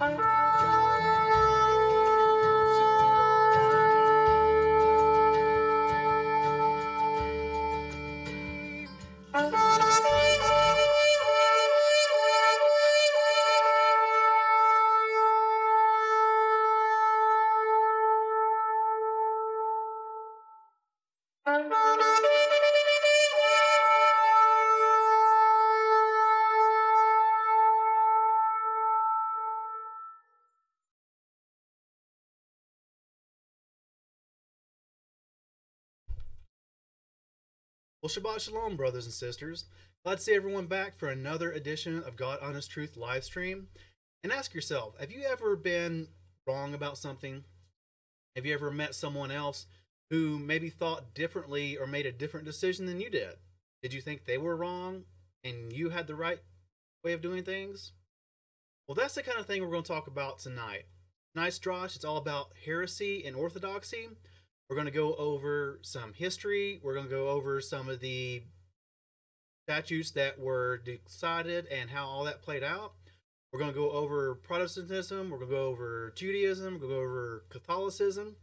Well, Shabbat Shalom, brothers and sisters. Glad to see everyone back for another edition of God Honest Truth live stream. And ask yourself have you ever been wrong about something? Have you ever met someone else who maybe thought differently or made a different decision than you did? Did you think they were wrong and you had the right way of doing things? Well, that's the kind of thing we're going to talk about tonight. Nice, Josh. It's all about heresy and orthodoxy. We're going to go over some history. We're going to go over some of the statutes that were decided and how all that played out. We're going to go over Protestantism. We're going to go over Judaism. We're going to go over Catholicism.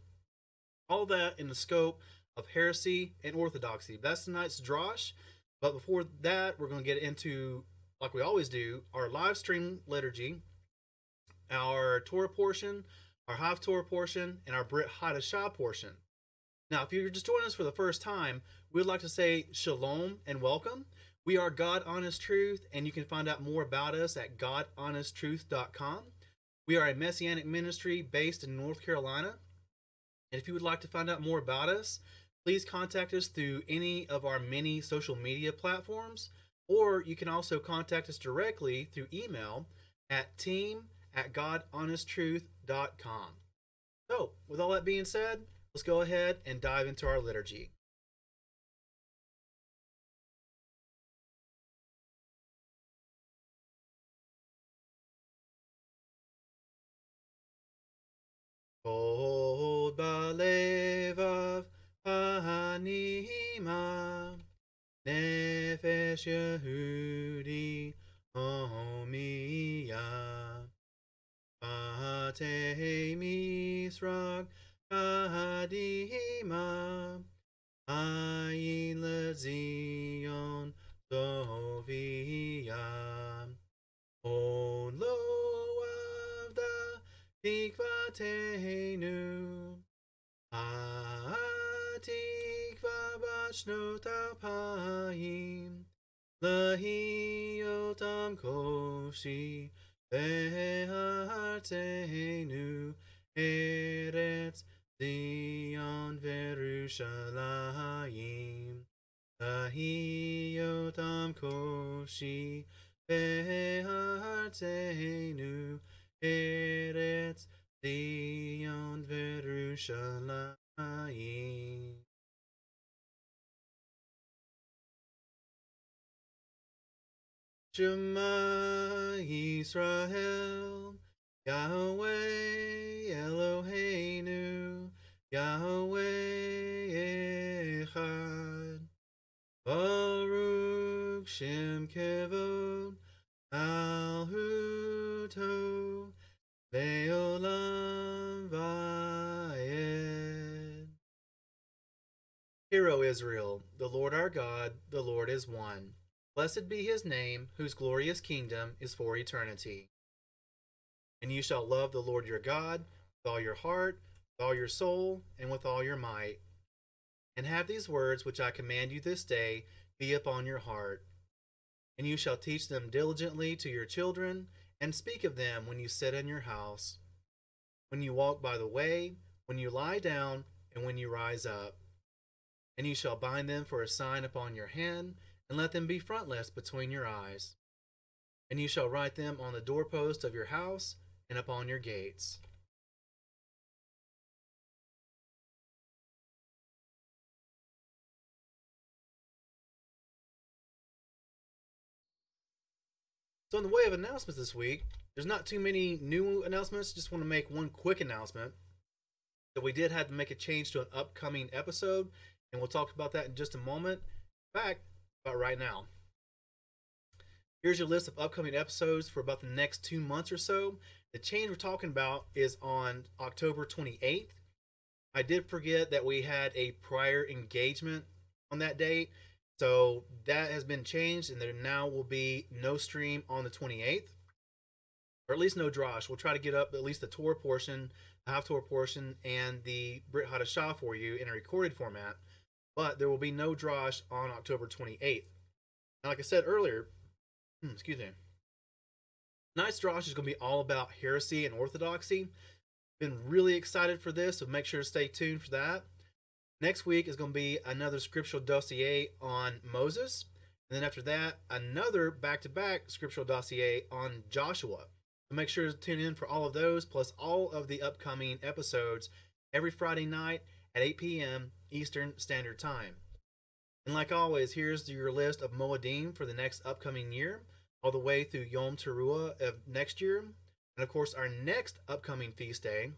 All that in the scope of heresy and orthodoxy. That's tonight's drosh. But before that, we're going to get into, like we always do, our live stream liturgy, our Torah portion, our Haftorah portion, and our Brit Hadashah portion. Now, if you're just joining us for the first time, we'd like to say shalom and welcome. We are God Honest Truth, and you can find out more about us at GodHonestTruth.com. We are a messianic ministry based in North Carolina. And if you would like to find out more about us, please contact us through any of our many social media platforms, or you can also contact us directly through email at team at GodHonestTruth.com. So, with all that being said, let's go ahead and dive into our liturgy. Kol balevav hanima nefesh Yehudi homiya Pate misrag Kadima Ayin lezion Dovia On lo avda tikvatenu Atikva bashnot alpayim Lahiotam koshi Behartenu Eretz Zion Verushalayim Ahiotam Koshi Behartenu Eretz Zion Verushalayim. Shema Yisrael Yahweh Eloheinu Yahweh Echad Baruch Shem Kevod Alhuto Leolam Vayed Hear, O Israel, the Lord our God, the Lord is one. Blessed be his name, whose glorious kingdom is for eternity. And you shall love the Lord your God with all your heart, all your soul, and with all your might. And have these words which I command you this day be upon your heart. And you shall teach them diligently to your children, and speak of them when you sit in your house, when you walk by the way, when you lie down, and when you rise up. And you shall bind them for a sign upon your hand, and let them be frontlets between your eyes. And you shall write them on the doorpost of your house and upon your gates. So, in the way of announcements this week, there's not too many new announcements. Just want to make one quick announcement that we did have to make a change to an upcoming episode, and we'll talk about that in just a moment. In fact, about right now. Here's your list of upcoming episodes for about the next two months or so. The change we're talking about is on October 28th. I did forget that we had a prior engagement on that date. So that has been changed, and there now will be no stream on the 28th, or at least no Drosh. We'll try to get up at least the Torah portion, the Haftorah portion, and the Brit Hadashah for you in a recorded format. But there will be no Drosh on October 28th. Now, like I said earlier, hmm, excuse me, Tonight's Drosh is going to be all about heresy and orthodoxy. Been really excited for this, so make sure to stay tuned for that. Next week is going to be another scriptural dossier on Moses. And then after that, another back to back scriptural dossier on Joshua. So make sure to tune in for all of those, plus all of the upcoming episodes every Friday night at 8 p.m. Eastern Standard Time. And like always, here's your list of Moedim for the next upcoming year all the way through Yom Teruah of next year. And of course, our next upcoming feast day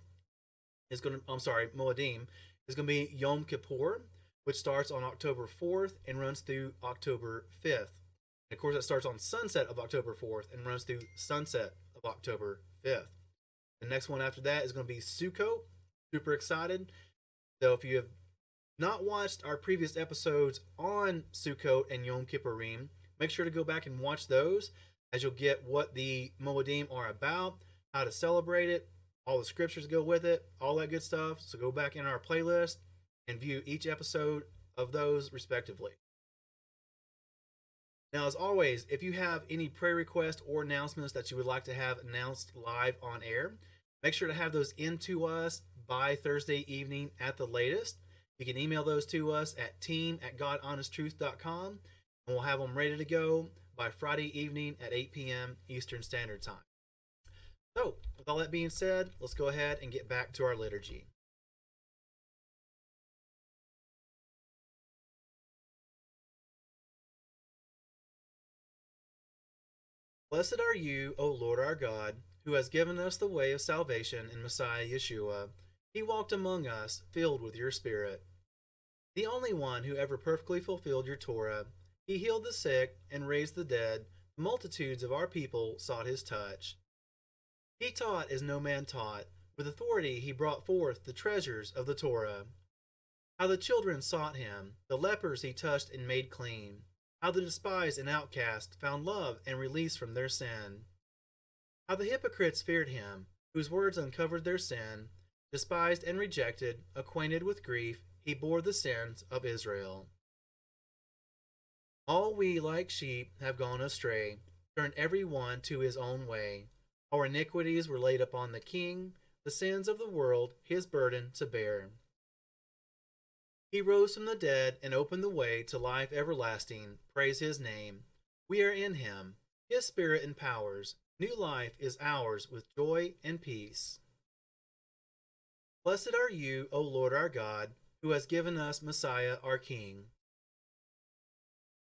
is going to, I'm sorry, Moedim, is going to be Yom Kippur, which starts on October 4th and runs through October 5th. And of course, that starts on sunset of October 4th and runs through sunset of October 5th. The next one after that is going to be Sukkot. Super excited. So if you have not watched our previous episodes on Sukkot and Yom Kippurim, Make sure to go back and watch those as you'll get what the Moedim are about, how to celebrate it, all the scriptures go with it, all that good stuff. So go back in our playlist and view each episode of those respectively. Now, as always, if you have any prayer requests or announcements that you would like to have announced live on air, make sure to have those into us by Thursday evening at the latest. You can email those to us at team at godhonesttruth.com and we'll have them ready to go by Friday evening at 8 p.m. Eastern Standard Time. So, with all that being said, let's go ahead and get back to our liturgy. Blessed are you, O Lord our God, who has given us the way of salvation in Messiah Yeshua. He walked among us, filled with your Spirit. The only one who ever perfectly fulfilled your Torah he healed the sick and raised the dead. Multitudes of our people sought his touch. He taught as no man taught. With authority he brought forth the treasures of the Torah. How the children sought him, the lepers he touched and made clean. How the despised and outcast found love and release from their sin. How the hypocrites feared him, whose words uncovered their sin. Despised and rejected, acquainted with grief, he bore the sins of Israel. All we like sheep have gone astray, turned every one to his own way. Our iniquities were laid upon the king, the sins of the world his burden to bear. He rose from the dead and opened the way to life everlasting. Praise his name. We are in him. His spirit empowers. New life is ours with joy and peace. Blessed are you, O Lord our God, who has given us Messiah our King.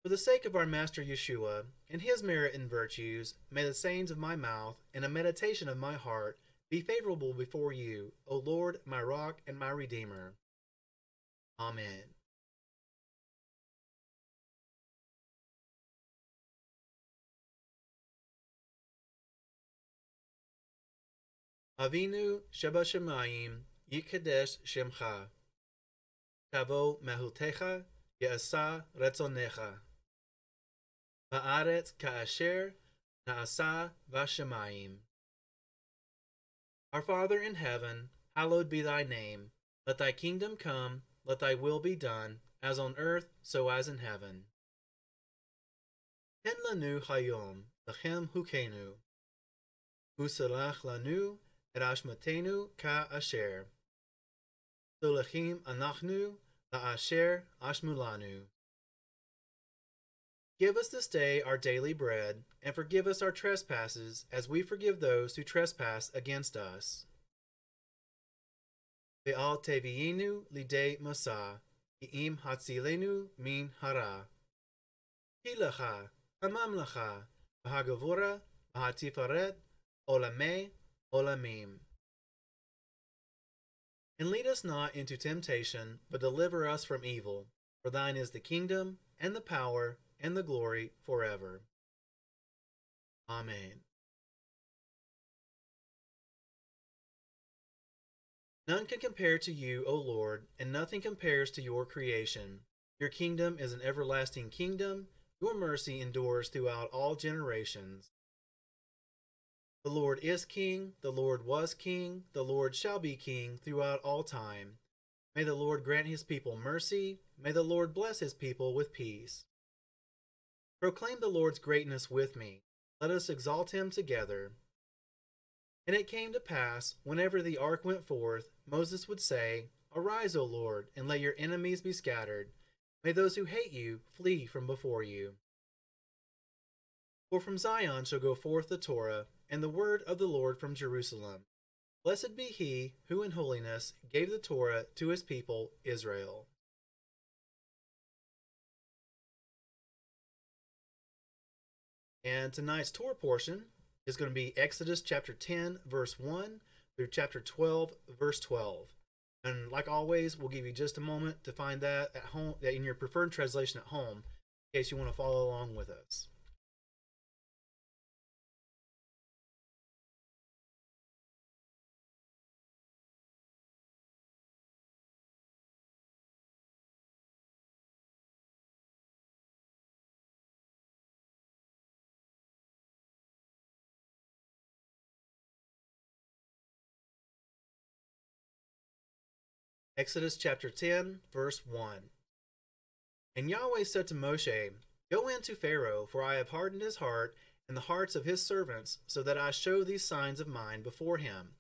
For the sake of our Master Yeshua, and his merit and virtues, may the sayings of my mouth and the meditation of my heart be favorable before you, O Lord, my rock and my redeemer. Amen. Avinu Sheba Shemayim Yikadesh Shemcha Tavo Mehutecha Yasa Retzonecha Our Father in heaven, hallowed be thy name. Let thy kingdom come, let thy will be done, as on earth, so as in heaven. Ten lanu hayom, lachem hukenu. Usalach lanu, erashmatenu ka'asher. Solachim anachnu, la'asher ashmulanu. Give us this day our daily bread, and forgive us our trespasses, as we forgive those who trespass against us. Ve'al tevienu lidei masa, i'im hatzilenu min hara. Hilacha, hamamlacha, v'hagavura, v'hatifaret, olame, olamim. And lead us not into temptation, but deliver us from evil. For thine is the kingdom, and the power, and the glory forever. Amen. None can compare to you, O Lord, and nothing compares to your creation. Your kingdom is an everlasting kingdom. Your mercy endures throughout all generations. The Lord is king, the Lord was king, the Lord shall be king throughout all time. May the Lord grant his people mercy. May the Lord bless his people with peace. Proclaim the Lord's greatness with me. Let us exalt him together. And it came to pass, whenever the ark went forth, Moses would say, Arise, O Lord, and let your enemies be scattered. May those who hate you flee from before you. For from Zion shall go forth the Torah, and the word of the Lord from Jerusalem. Blessed be he who in holiness gave the Torah to his people Israel. And tonight's Torah portion is going to be Exodus chapter 10, verse 1 through chapter 12, verse 12. And like always, we'll give you just a moment to find that at home, in your preferred translation at home, in case you want to follow along with us. Exodus chapter 10, verse 1. And Yahweh said to Moshe, Go in to Pharaoh, for I have hardened his heart and the hearts of his servants, so that I show these signs of mine before him.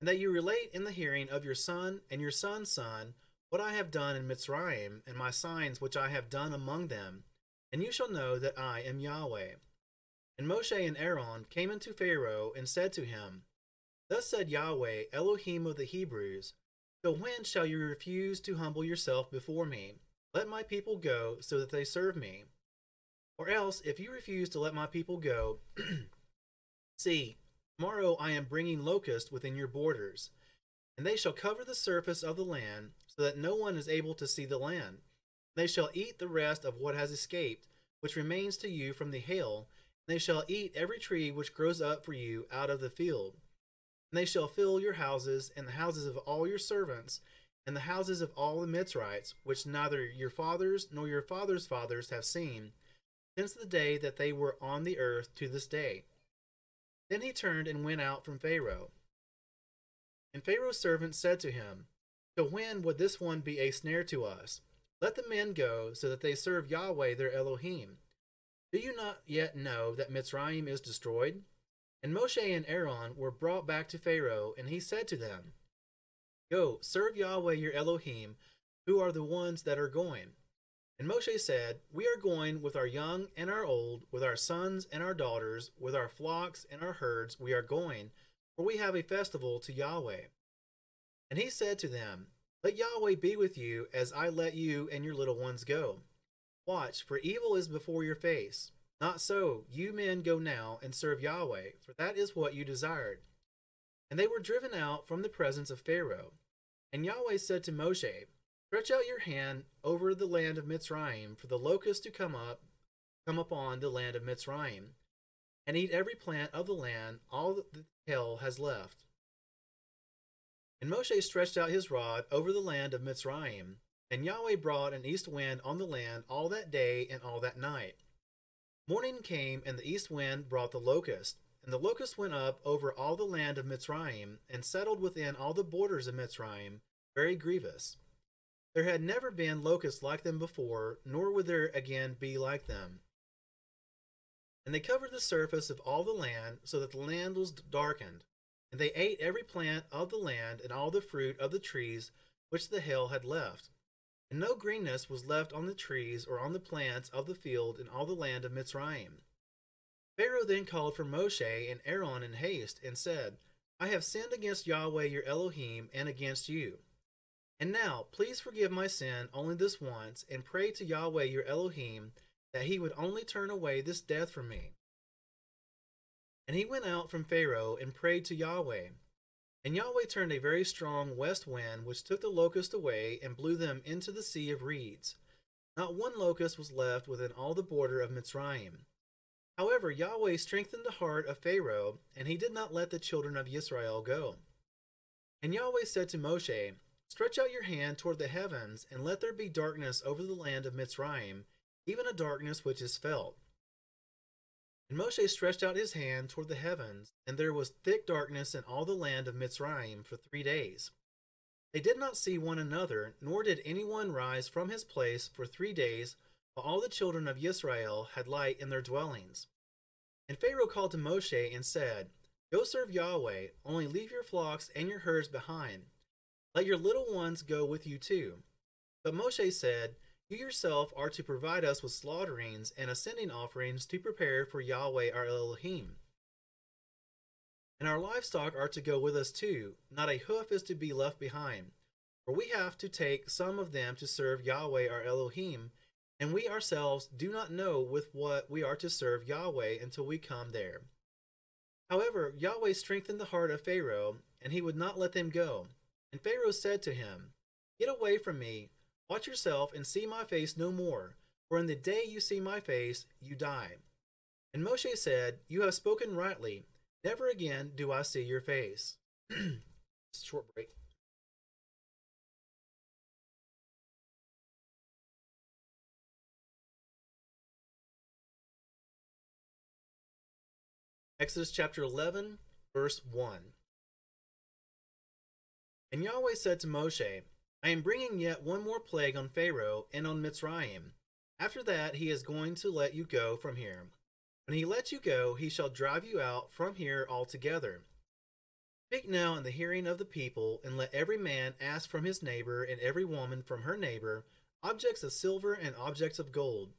And that you relate in the hearing of your son and your son's son what I have done in Mitzrayim, and my signs which I have done among them, and you shall know that I am Yahweh. And Moshe and Aaron came unto Pharaoh and said to him, Thus said Yahweh, Elohim of the Hebrews, so when shall you refuse to humble yourself before me? Let my people go, so that they serve me. Or else, if you refuse to let my people go, see, tomorrow I am bringing locusts within your borders, and they shall cover the surface of the land, so that no one is able to see the land. They shall eat the rest of what has escaped, which remains to you from the hail, and they shall eat every tree which grows up for you out of the field and they shall fill your houses, and the houses of all your servants, and the houses of all the Mitzrites, which neither your fathers nor your fathers' fathers have seen, since the day that they were on the earth to this day. Then he turned and went out from Pharaoh. And Pharaoh's servants said to him, To when would this one be a snare to us? Let the men go, so that they serve Yahweh their Elohim. Do you not yet know that Mitzrayim is destroyed? And Moshe and Aaron were brought back to Pharaoh, and he said to them, Go, serve Yahweh your Elohim, who are the ones that are going. And Moshe said, We are going with our young and our old, with our sons and our daughters, with our flocks and our herds, we are going, for we have a festival to Yahweh. And he said to them, Let Yahweh be with you, as I let you and your little ones go. Watch, for evil is before your face. Not so, you men go now and serve Yahweh, for that is what you desired. And they were driven out from the presence of Pharaoh. And Yahweh said to Moshe, Stretch out your hand over the land of Mitzrayim, for the locusts to come up, come upon the land of Mitzrayim, and eat every plant of the land, all that the hell has left. And Moshe stretched out his rod over the land of Mitzrayim, and Yahweh brought an east wind on the land all that day and all that night Morning came, and the east wind brought the locust. And the locust went up over all the land of Mitzrayim, and settled within all the borders of Mitzrayim, very grievous. There had never been locusts like them before, nor would there again be like them. And they covered the surface of all the land, so that the land was darkened. And they ate every plant of the land, and all the fruit of the trees which the hail had left and no greenness was left on the trees or on the plants of the field in all the land of Mitzrayim. Pharaoh then called for Moshe and Aaron in haste, and said, I have sinned against Yahweh your Elohim and against you. And now, please forgive my sin only this once, and pray to Yahweh your Elohim that he would only turn away this death from me. And he went out from Pharaoh and prayed to Yahweh. And Yahweh turned a very strong west wind, which took the locusts away and blew them into the sea of reeds. Not one locust was left within all the border of Mitzrayim. However, Yahweh strengthened the heart of Pharaoh, and he did not let the children of Israel go. And Yahweh said to Moshe, Stretch out your hand toward the heavens, and let there be darkness over the land of Mitzrayim, even a darkness which is felt. And Moshe stretched out his hand toward the heavens, and there was thick darkness in all the land of Mitzrayim for three days. They did not see one another, nor did anyone rise from his place for three days, while all the children of Israel had light in their dwellings. And Pharaoh called to Moshe and said, Go serve Yahweh, only leave your flocks and your herds behind. Let your little ones go with you too. But Moshe said, You yourself are to provide us with slaughterings and ascending offerings to prepare for Yahweh our Elohim. And our livestock are to go with us too, not a hoof is to be left behind. For we have to take some of them to serve Yahweh our Elohim, and we ourselves do not know with what we are to serve Yahweh until we come there. However, Yahweh strengthened the heart of Pharaoh, and he would not let them go. And Pharaoh said to him, Get away from me, watch yourself, and see my face no more, for in the day you see my face, you die. And Moshe said, You have spoken rightly. Never again do I see your face. Short break. Exodus chapter 11, verse 1. And Yahweh said to Moshe, I am bringing yet one more plague on Pharaoh and on Mitzrayim. After that, he is going to let you go from here. When he lets you go, he shall drive you out from here altogether. Speak now in the hearing of the people, and let every man ask from his neighbor, and every woman from her neighbor, objects of silver and objects of gold.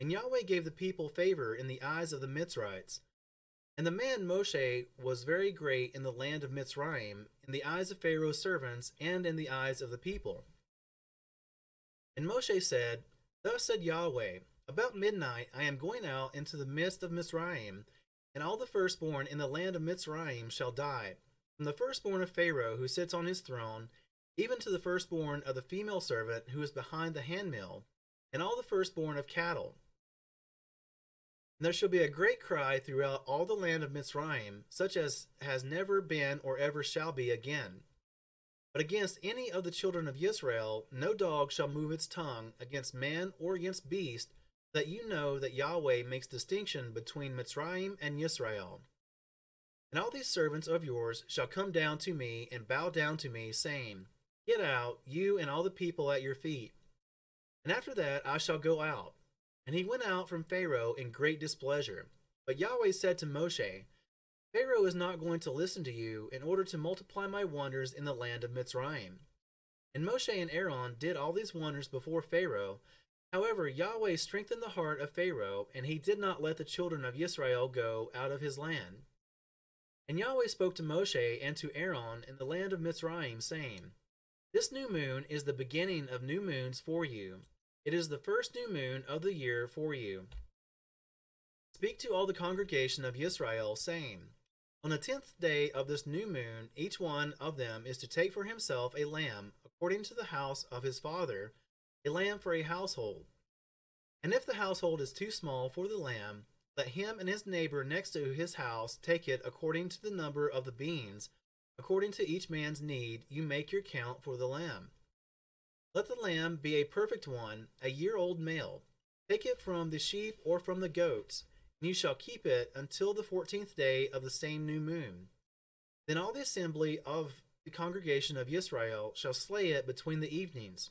And Yahweh gave the people favor in the eyes of the Mitzrites. And the man Moshe was very great in the land of Mitzrayim, in the eyes of Pharaoh's servants, and in the eyes of the people. And Moshe said, Thus said Yahweh, about midnight I am going out into the midst of Mitzrayim, and all the firstborn in the land of Mitzrayim shall die, from the firstborn of Pharaoh who sits on his throne, even to the firstborn of the female servant who is behind the handmill, and all the firstborn of cattle. And there shall be a great cry throughout all the land of Mitzrayim, such as has never been or ever shall be again. But against any of the children of Israel, no dog shall move its tongue against man or against beast, that you know that Yahweh makes distinction between Mitzrayim and Yisrael. And all these servants of yours shall come down to me and bow down to me, saying, Get out, you and all the people at your feet. And after that I shall go out. And he went out from Pharaoh in great displeasure. But Yahweh said to Moshe, Pharaoh is not going to listen to you in order to multiply my wonders in the land of Mitzrayim. And Moshe and Aaron did all these wonders before Pharaoh, However, Yahweh strengthened the heart of Pharaoh, and he did not let the children of Israel go out of his land. And Yahweh spoke to Moshe and to Aaron in the land of Mitzrayim, saying, This new moon is the beginning of new moons for you. It is the first new moon of the year for you. Speak to all the congregation of Israel, saying, On the tenth day of this new moon, each one of them is to take for himself a lamb, according to the house of his father, a lamb for a household. And if the household is too small for the lamb, let him and his neighbor next to his house take it according to the number of the beans. According to each man's need, you make your count for the lamb. Let the lamb be a perfect one, a year old male. Take it from the sheep or from the goats, and you shall keep it until the fourteenth day of the same new moon. Then all the assembly of the congregation of Israel shall slay it between the evenings.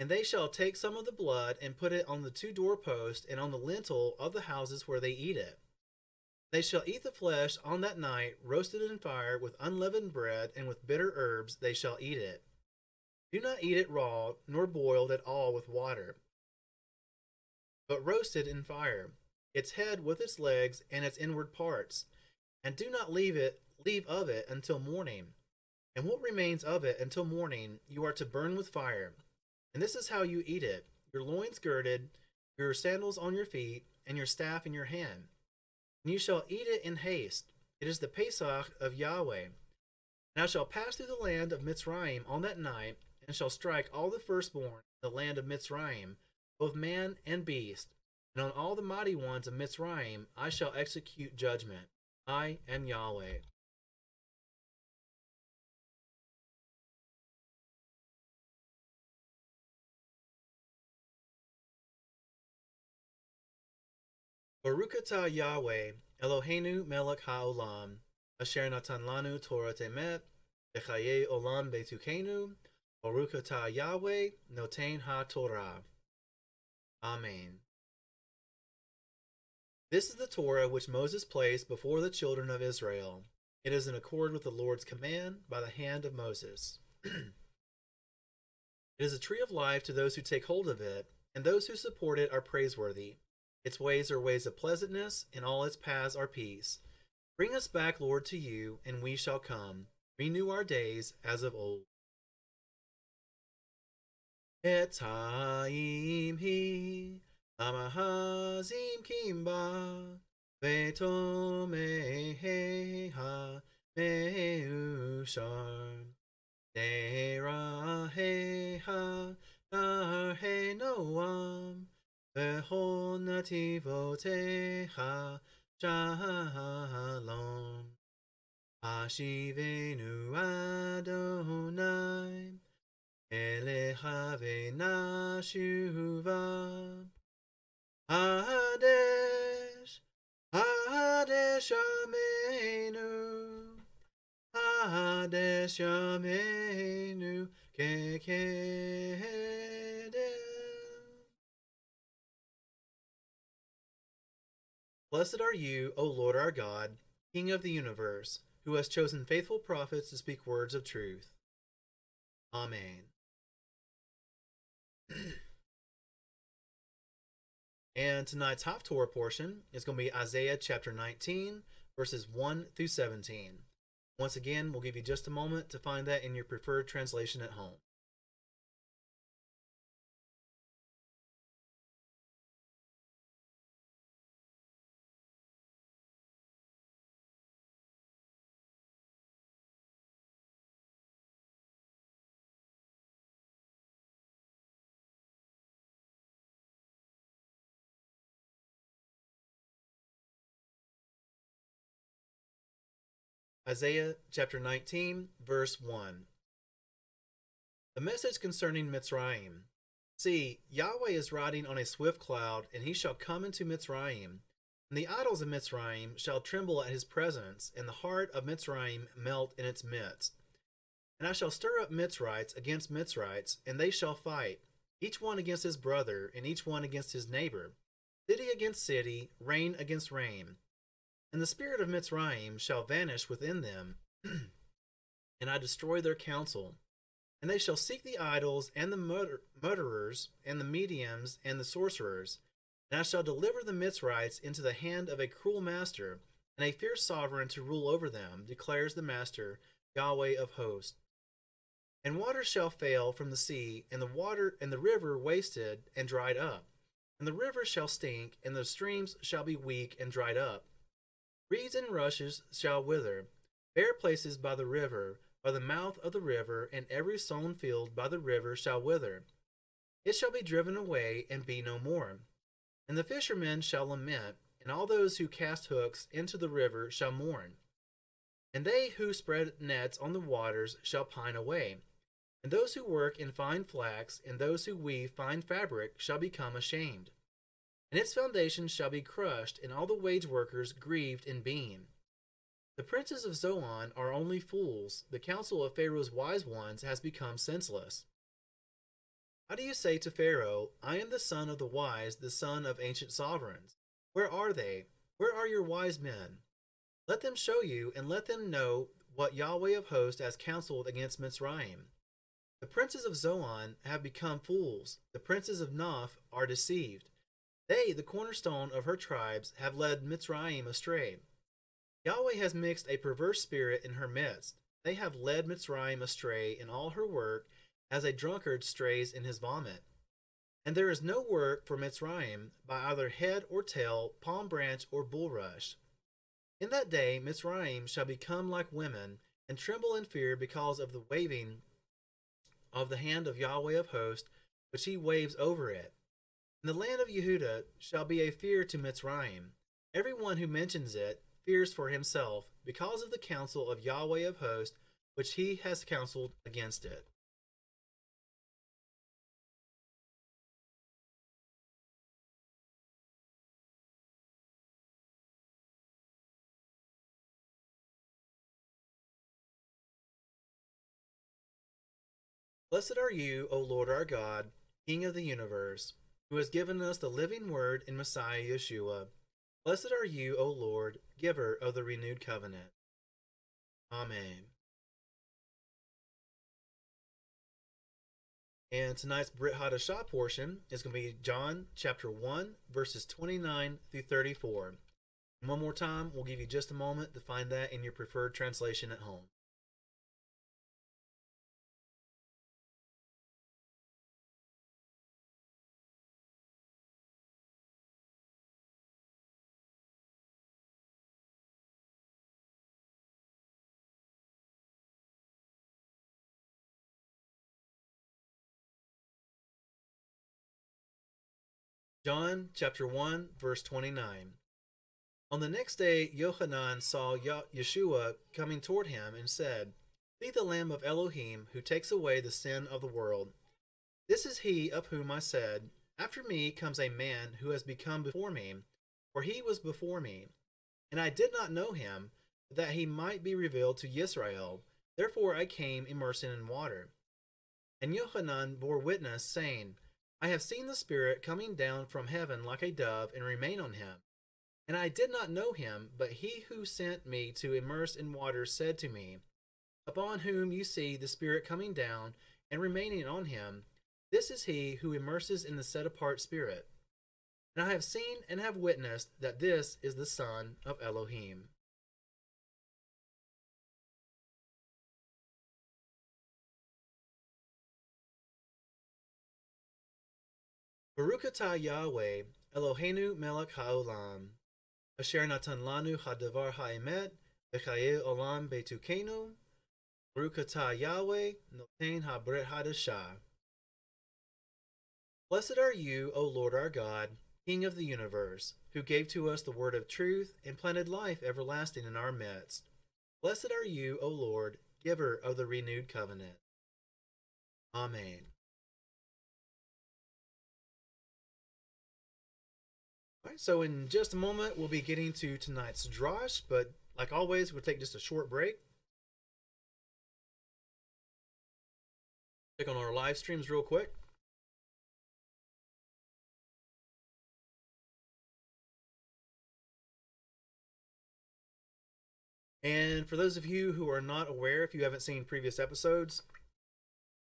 And they shall take some of the blood and put it on the two doorposts and on the lintel of the houses where they eat it. They shall eat the flesh on that night, roasted in fire with unleavened bread and with bitter herbs they shall eat it. Do not eat it raw, nor boiled at all with water, but roasted in fire, its head with its legs and its inward parts, and do not leave it leave of it until morning. And what remains of it until morning you are to burn with fire and this is how you eat it your loins girded, your sandals on your feet, and your staff in your hand. And you shall eat it in haste. It is the Pesach of Yahweh. And I shall pass through the land of Mitzrayim on that night, and shall strike all the firstborn in the land of Mitzrayim, both man and beast. and on all the mighty ones of Mitzrayim I shall execute judgment. I am Yahweh. Baruch Yahweh, Eloheinu melech haolam, asher natan lanu Torah temet, bechaye olam betukenu, Baruch atah Yahweh, notain ha-Torah. Amen. This is the Torah which Moses placed before the children of Israel. It is in accord with the Lord's command by the hand of Moses. it is a tree of life to those who take hold of it, and those who support it are praiseworthy. Its ways are ways of pleasantness, and all its paths are peace. Bring us back, Lord, to you, and we shall come. Renew our days as of old. Etzaim hi amahazim kimba vetomeheha meushar deraheha darhe noam V'chol nativotecha shalom. Ashivenu Adonai, Blessed are you, O Lord our God, King of the universe, who has chosen faithful prophets to speak words of truth. Amen. And tonight's Haftorah portion is going to be Isaiah chapter 19, verses 1 through 17. Once again, we'll give you just a moment to find that in your preferred translation at home. Isaiah chapter 19, verse 1. The message concerning Mitzrayim. See, Yahweh is riding on a swift cloud, and he shall come into Mitzrayim. And the idols of Mitzrayim shall tremble at his presence, and the heart of Mitzrayim melt in its midst. And I shall stir up Mitzrites against Mitzrites, and they shall fight, each one against his brother, and each one against his neighbor, city against city, reign against reign. And the spirit of Mitzrayim shall vanish within them, and I destroy their counsel. And they shall seek the idols and the murder- murderers and the mediums and the sorcerers. And I shall deliver the Mitzrites into the hand of a cruel master and a fierce sovereign to rule over them, declares the master, Yahweh of hosts. And water shall fail from the sea, and the water and the river wasted and dried up. And the river shall stink, and the streams shall be weak and dried up Reeds and rushes shall wither, bare places by the river, by the mouth of the river, and every sown field by the river shall wither. It shall be driven away and be no more. And the fishermen shall lament, and all those who cast hooks into the river shall mourn. And they who spread nets on the waters shall pine away. And those who work in fine flax, and those who weave fine fabric shall become ashamed and its foundations shall be crushed, and all the wage workers grieved in being. The princes of Zoan are only fools, the counsel of Pharaoh's wise ones has become senseless. How do you say to Pharaoh, I am the son of the wise, the son of ancient sovereigns? Where are they? Where are your wise men? Let them show you, and let them know what Yahweh of hosts has counseled against Mitzrayim. The princes of Zoan have become fools, the princes of Noph are deceived. They, the cornerstone of her tribes, have led Mitzrayim astray. Yahweh has mixed a perverse spirit in her midst. They have led Mitzrayim astray in all her work, as a drunkard strays in his vomit. And there is no work for Mitzrayim by either head or tail, palm branch or bulrush. In that day Mitzrayim shall become like women, and tremble in fear because of the waving of the hand of Yahweh of hosts, which he waves over it. And the land of Yehuda shall be a fear to Mitzrayim. Every one who mentions it fears for himself because of the counsel of Yahweh of hosts, which he has counseled against it. Blessed are you, O Lord our God, King of the universe, who has given us the living word in Messiah Yeshua. Blessed are you, O Lord, giver of the renewed covenant. Amen. And tonight's Brit Hadashah portion is going to be John chapter 1, verses 29 through 34. And one more time, we'll give you just a moment to find that in your preferred translation at home. John chapter 1, verse 29. On the next day, Yohanan saw Yeshua coming toward him and said, See the Lamb of Elohim who takes away the sin of the world. This is he of whom I said, After me comes a man who has become before me, for he was before me. And I did not know him, that he might be revealed to Israel. Therefore I came immersing in water. And Yohanan bore witness, saying, I have seen the Spirit coming down from heaven like a dove and remain on him. And I did not know him, but he who sent me to immerse in water said to me, Upon whom you see the Spirit coming down and remaining on him, this is he who immerses in the set apart Spirit. And I have seen and have witnessed that this is the Son of Elohim. Baruch atah Yahweh, Eloheinu melech haolam, asher natan lanu hadavar haemet, v'chaye olam betukenu, Baruch atah Yahweh, noten habret hadashah. Blessed are you, O Lord our God, King of the universe, who gave to us the word of truth and planted life everlasting in our midst. Blessed are you, O Lord, giver of the renewed covenant. Amen. Alright, so in just a moment, we'll be getting to tonight's Drosh, but like always, we'll take just a short break. Check on our live streams real quick. And for those of you who are not aware, if you haven't seen previous episodes,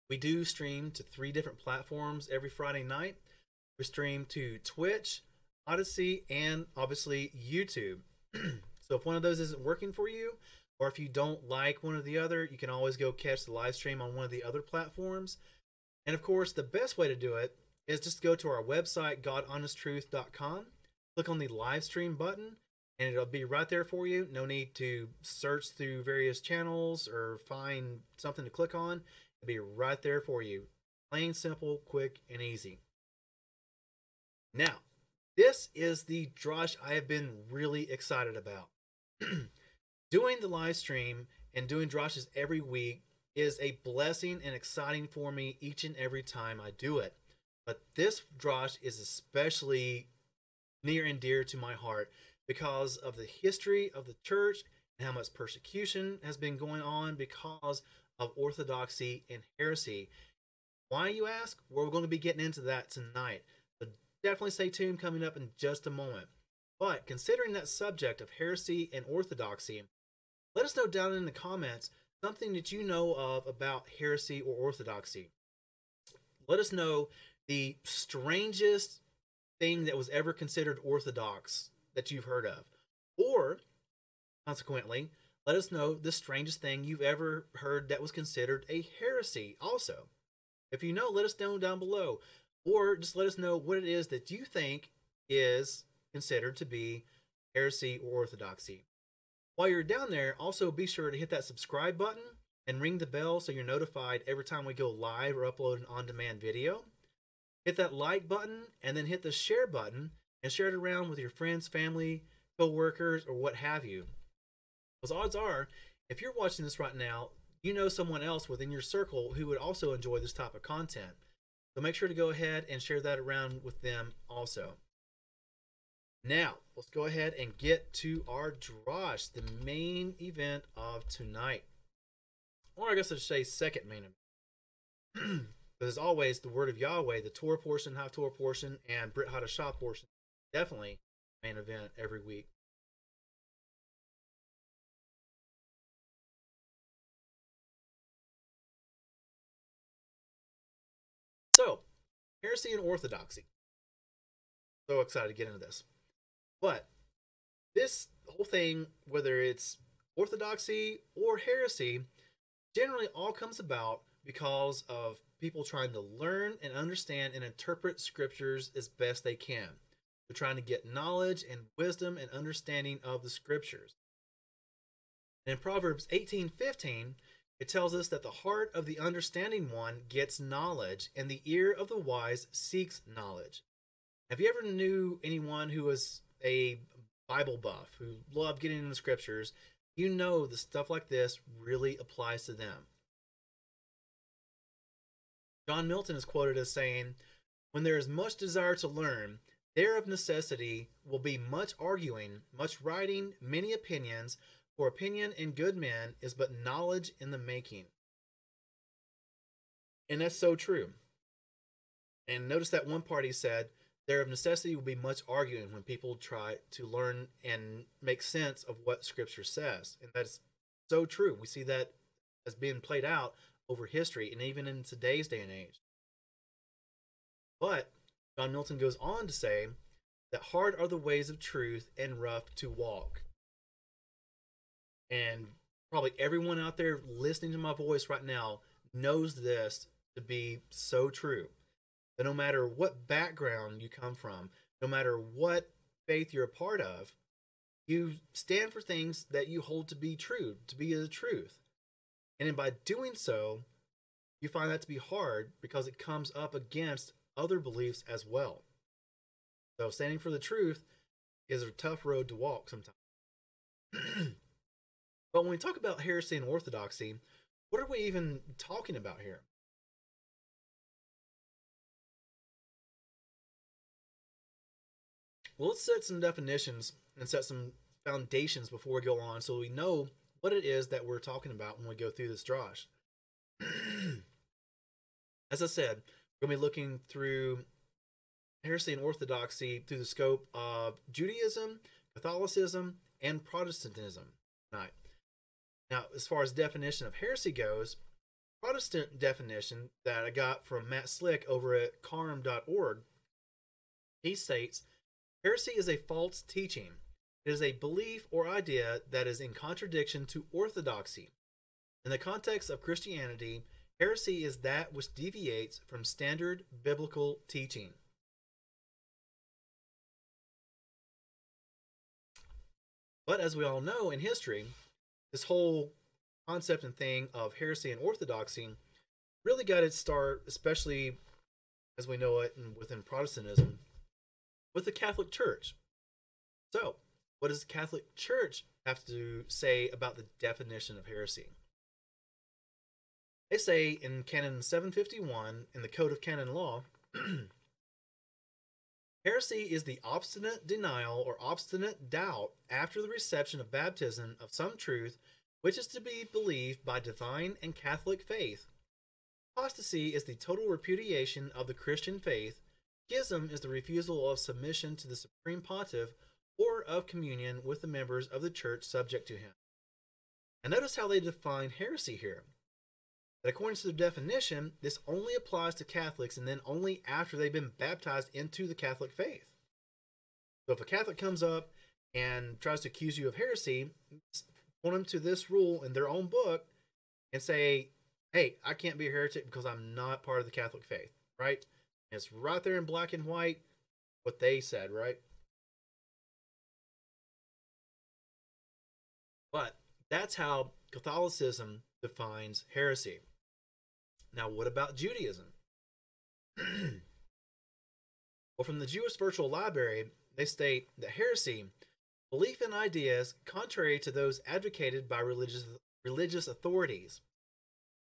we do stream to three different platforms every Friday night. We stream to Twitch, Odysee, and obviously YouTube. so if one of those isn't working for you, or if you don't like one or the other, you can always go catch the live stream on one of the other platforms. And of course, the best way to do it is just go to our website, GodHonestTruth.com, click on the live stream button, and it'll be right there for you. No need to search through various channels or find something to click on. It'll be right there for you. Plain, simple, quick, and easy. Now, this is the Drosh I have been really excited about. doing the live stream and doing Droshes every week is a blessing and exciting for me each and every time I do it. But this Drosh is especially near and dear to my heart because of the history of the church and how much persecution has been going on because of orthodoxy and heresy. Why, you ask? Well, we're going to be getting into that tonight definitely stay tuned coming up in just a moment. But considering that subject of heresy and orthodoxy, let us know down in the comments something that you know of about heresy or orthodoxy. Let us know the strangest thing that was ever considered orthodox that you've heard of. Or, consequently, let us know the strangest thing you've ever heard that was considered a heresy, also. If you know, let us know down below or just let us know what it is that you think is considered to be heresy or orthodoxy. While you're down there, also be sure to hit that subscribe button and ring the bell so you're notified every time we go live or upload an on demand video. hit that like button and then hit the share button and share it around with your friends, family, co-workers, or what have you. Because odds are, if you're watching this right now, you know someone else within your circle who would also enjoy this type of content. So make sure to go ahead and share that around with them also. Now, let's go ahead and get to our drosh, the main event of tonight. Or I guess I should say second main event. but as always, the word of Yahweh, the Torah portion, Haftorah portion, and Brit Hadashah portion, definitely main event every week. Heresy and orthodoxy. So excited to get into this. But this whole thing, whether it's orthodoxy or heresy, generally all comes about because of people trying to learn and understand and interpret scriptures as best they can. They're trying to get knowledge and wisdom and understanding of the scriptures. In Proverbs 18:15, it tells us that the heart of the understanding one gets knowledge, and the ear of the wise seeks knowledge. Have you ever knew anyone who was a Bible buff, who loved getting in the scriptures? You know the stuff like this really applies to them. John Milton is quoted as saying, When there is much desire to learn, there of necessity will be much arguing, much writing, many opinions, for opinion in good men is but knowledge in the making. And that's so true. And notice that one party said, there of necessity will be much arguing when people try to learn and make sense of what scripture says. And that's so true. We see that as being played out over history and even in today's day and age. But John Milton goes on to say that hard are the ways of truth and rough to walk. And probably everyone out there listening to my voice right now knows this to be so true. That no matter what background you come from, no matter what faith you're a part of, you stand for things that you hold to be true, to be the truth. And by doing so, you find that to be hard because it comes up against other beliefs as well. So standing for the truth is a tough road to walk sometimes. But when we talk about heresy and orthodoxy, what are we even talking about here? Well, let's set some definitions and set some foundations before we go on so we know what it is that we're talking about when we go through this drosh. As I said, we're going to be looking through heresy and orthodoxy through the scope of Judaism, Catholicism, and Protestantism tonight. Now, as far as definition of heresy goes, Protestant definition that I got from Matt Slick over at carm.org, he states heresy is a false teaching. It is a belief or idea that is in contradiction to orthodoxy. In the context of Christianity, heresy is that which deviates from standard biblical teaching. But as we all know in history, this whole concept and thing of heresy and orthodoxy really got its start, especially as we know it and within Protestantism, with the Catholic Church. So, what does the Catholic Church have to say about the definition of heresy? They say in Canon 751 in the Code of Canon Law Heresy is the obstinate denial or obstinate doubt after the reception of baptism of some truth which is to be believed by divine and Catholic faith. Apostasy is the total repudiation of the Christian faith. Schism is the refusal of submission to the Supreme Pontiff or of communion with the members of the church subject to him. And notice how they define heresy here. That according to the definition, this only applies to Catholics and then only after they've been baptized into the Catholic faith. So if a Catholic comes up and tries to accuse you of heresy, point them to this rule in their own book and say, hey, I can't be a heretic because I'm not part of the Catholic faith, right? And it's right there in black and white what they said, right? But that's how Catholicism defines heresy. Now, what about Judaism? Well, from the Jewish Virtual Library, they state that heresy, belief in ideas contrary to those advocated by religious religious authorities.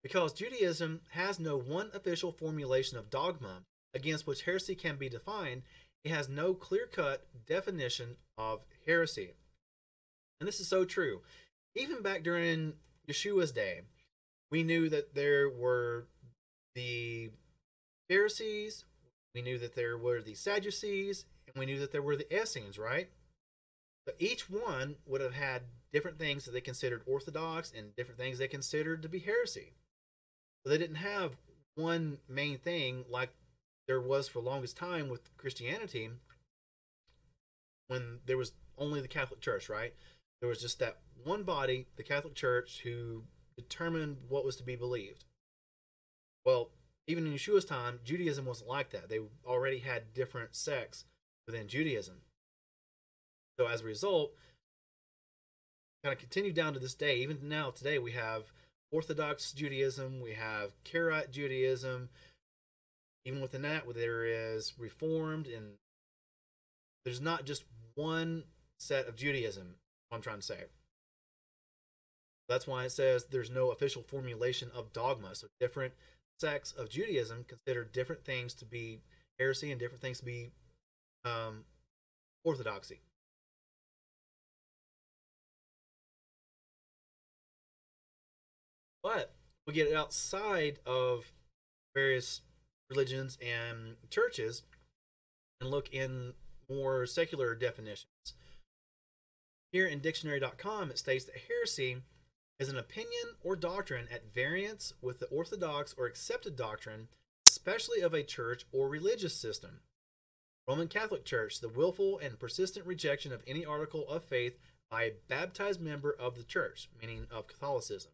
Because Judaism has no one official formulation of dogma against which heresy can be defined, it has no clear cut definition of heresy. And this is so true. Even back during Yeshua's day, we knew that there were the Pharisees, we knew that there were the Sadducees, and we knew that there were the Essenes, right? But each one would have had different things that they considered orthodox and different things they considered to be heresy. But they didn't have one main thing like there was for longest time with Christianity when there was only the Catholic Church, right? There was just that one body, the Catholic Church, who determined what was to be believed. Well, even in Yeshua's time, Judaism wasn't like that. They already had different sects within Judaism. So as a result, kind of continue down to this day. Even now, today, we have Orthodox Judaism, we have Karaite Judaism. Even within that, there is Reformed, and there's not just one set of Judaism. I'm trying to say. That's why it says there's no official formulation of dogma. So different sects of Judaism consider different things to be heresy and different things to be um, orthodoxy. But we get outside of various religions and churches and look in more secular definitions. Here in dictionary.com, it states that heresy is an opinion or doctrine at variance with the orthodox or accepted doctrine, especially of a church or religious system. Roman Catholic Church, the willful and persistent rejection of any article of faith by a baptized member of the church, meaning of Catholicism.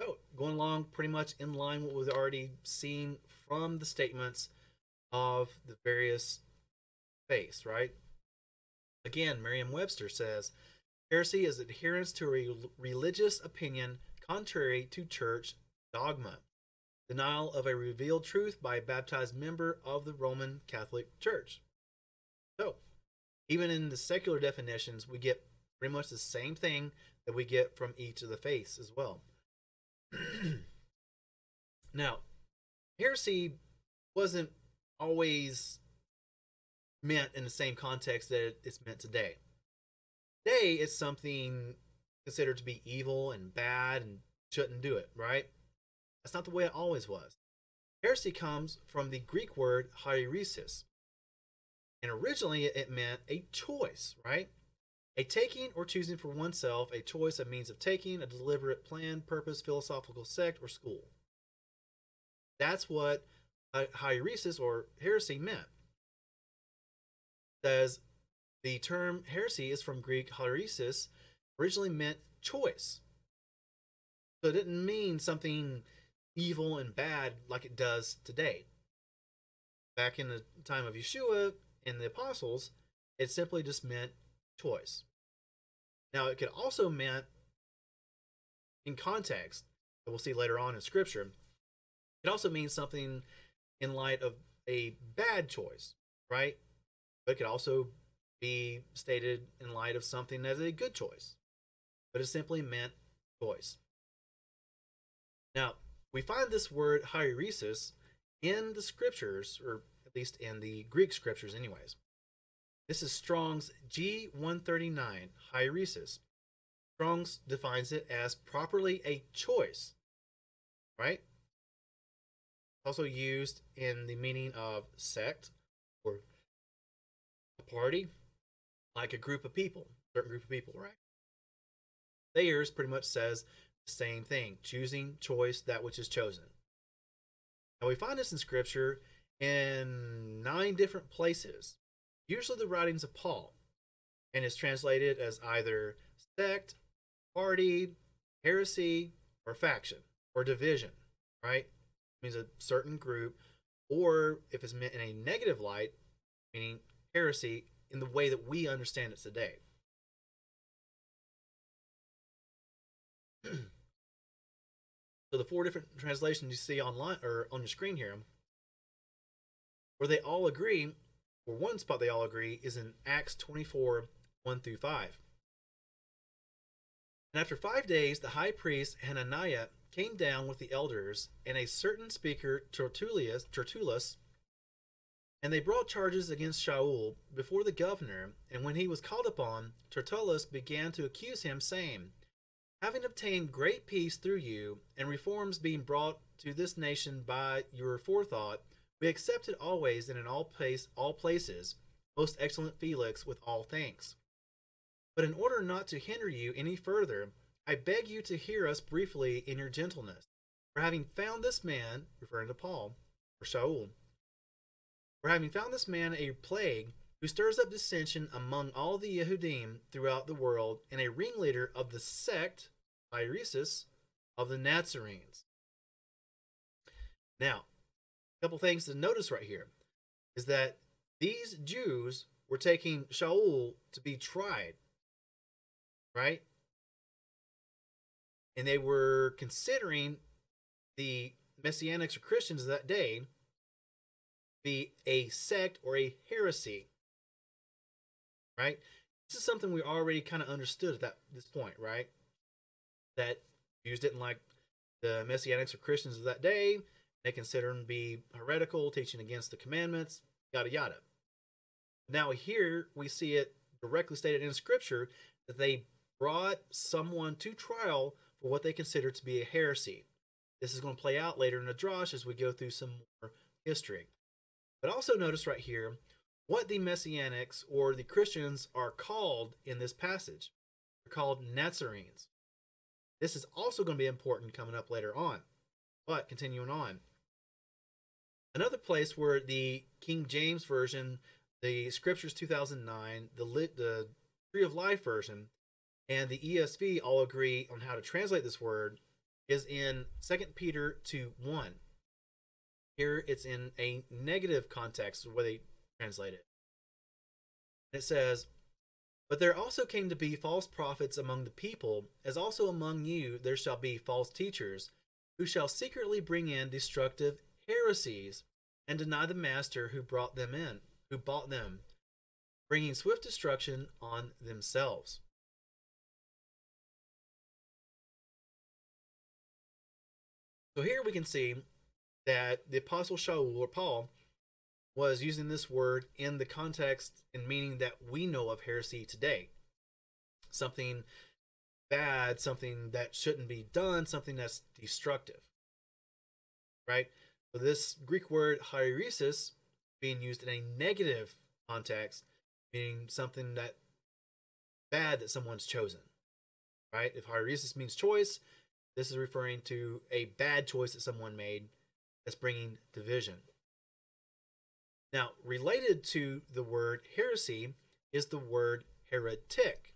So, going along pretty much in line with what we've already seen from the statements of the various faiths, right? Again, Merriam Webster says heresy is adherence to a religious opinion contrary to church dogma, denial of a revealed truth by a baptized member of the Roman Catholic Church. So, even in the secular definitions, we get pretty much the same thing that we get from each of the faiths as well. now, heresy wasn't always meant in the same context that it's meant today. Today, it's something considered to be evil and bad and shouldn't do it, right? That's not the way it always was. Heresy comes from the Greek word hieresis. And originally it meant a choice, right? A taking or choosing for oneself, a choice, a means of taking, a deliberate plan, purpose, philosophical sect, or school. That's what hieresis or heresy meant. Says the term heresy is from Greek hieresis, originally meant choice. So it didn't mean something evil and bad like it does today. Back in the time of Yeshua and the apostles, it simply just meant choice. Now, it could also meant, in context, that we'll see later on in Scripture, it also means something in light of a bad choice, right? But it could also be stated in light of something as a good choice. But it simply meant choice. Now, we find this word hieresis in the scriptures, or at least in the Greek scriptures, anyways. This is Strong's G139, hieresis. Strong's defines it as properly a choice, right? Also used in the meaning of sect or a party, like a group of people, certain group of people, right? Thayer's pretty much says the same thing choosing, choice, that which is chosen. Now we find this in scripture in nine different places usually the writings of Paul, and is translated as either sect, party, heresy, or faction, or division, right? Means a certain group, or if it's meant in a negative light, meaning heresy in the way that we understand it today. so the four different translations you see online or on your screen here, where they all agree or one spot they all agree, is in Acts 24 1 through 5. And after five days, the high priest Hananiah came down with the elders and a certain speaker Tertullus, Tertullus, and they brought charges against Shaul before the governor. And when he was called upon, Tertullus began to accuse him, saying, Having obtained great peace through you, and reforms being brought to this nation by your forethought, we accepted always and in all place all places, most excellent Felix, with all thanks. But in order not to hinder you any further, I beg you to hear us briefly in your gentleness. For having found this man, referring to Paul, or Shaul, for having found this man a plague, who stirs up dissension among all the Yehudim throughout the world, and a ringleader of the sect, Iresis, of the Nazarenes. Now, a couple things to notice right here is that these Jews were taking Shaul to be tried, right? And they were considering the Messianics or Christians of that day a sect or a heresy, right? This is something we already kind of understood at that this point, right? That Jews didn't like the Messianics or Christians of that day they consider them to be heretical, teaching against the commandments, yada yada. Now, here we see it directly stated in Scripture that they brought someone to trial for what they consider to be a heresy. This is going to play out later in the Drash as we go through some more history. But also notice right here what the Messianics or the Christians are called in this passage. They're called Nazarenes. This is also going to be important coming up later on. But continuing on, Another place where the King James version, the Scriptures 2009, the the Tree of Life version, and the ESV all agree on how to translate this word is in 2 Peter 2 1. Here it's in a negative context where they translate it. It says, But there also came to be false prophets among the people, as also among you there shall be false teachers, who shall secretly bring in destructive heresies and deny the master who brought them in, who bought them, bringing swift destruction on themselves. So here we can see that the apostle Shaul or Paul was using this word in the context and meaning that we know of heresy today. Something bad, something that shouldn't be done, something that's destructive. Right? So this Greek word hieresis being used in a negative context, meaning something that bad that someone's chosen. Right? If hieresis means choice, this is referring to a bad choice that someone made that's bringing division. Now, related to the word heresy is the word heretic.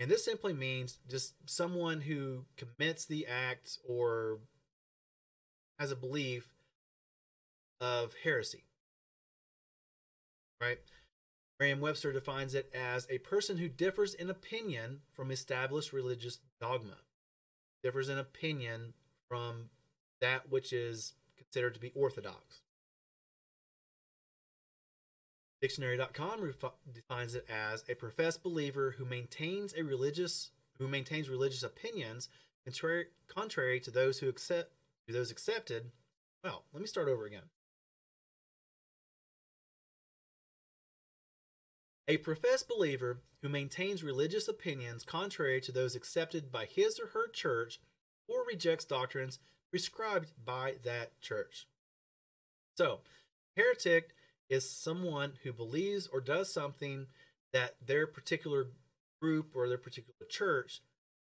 And this simply means just someone who commits the act or has a belief of heresy. Right? Merriam Webster defines it as a person who differs in opinion from established religious dogma, differs in opinion from that which is considered to be orthodox. Dictionary.com refi- defines it as a professed believer who maintains a religious who maintains religious opinions contrary, contrary to those who accept to those accepted, well, let me start over again. A professed believer who maintains religious opinions contrary to those accepted by his or her church or rejects doctrines prescribed by that church. So, heretic is someone who believes or does something that their particular group or their particular church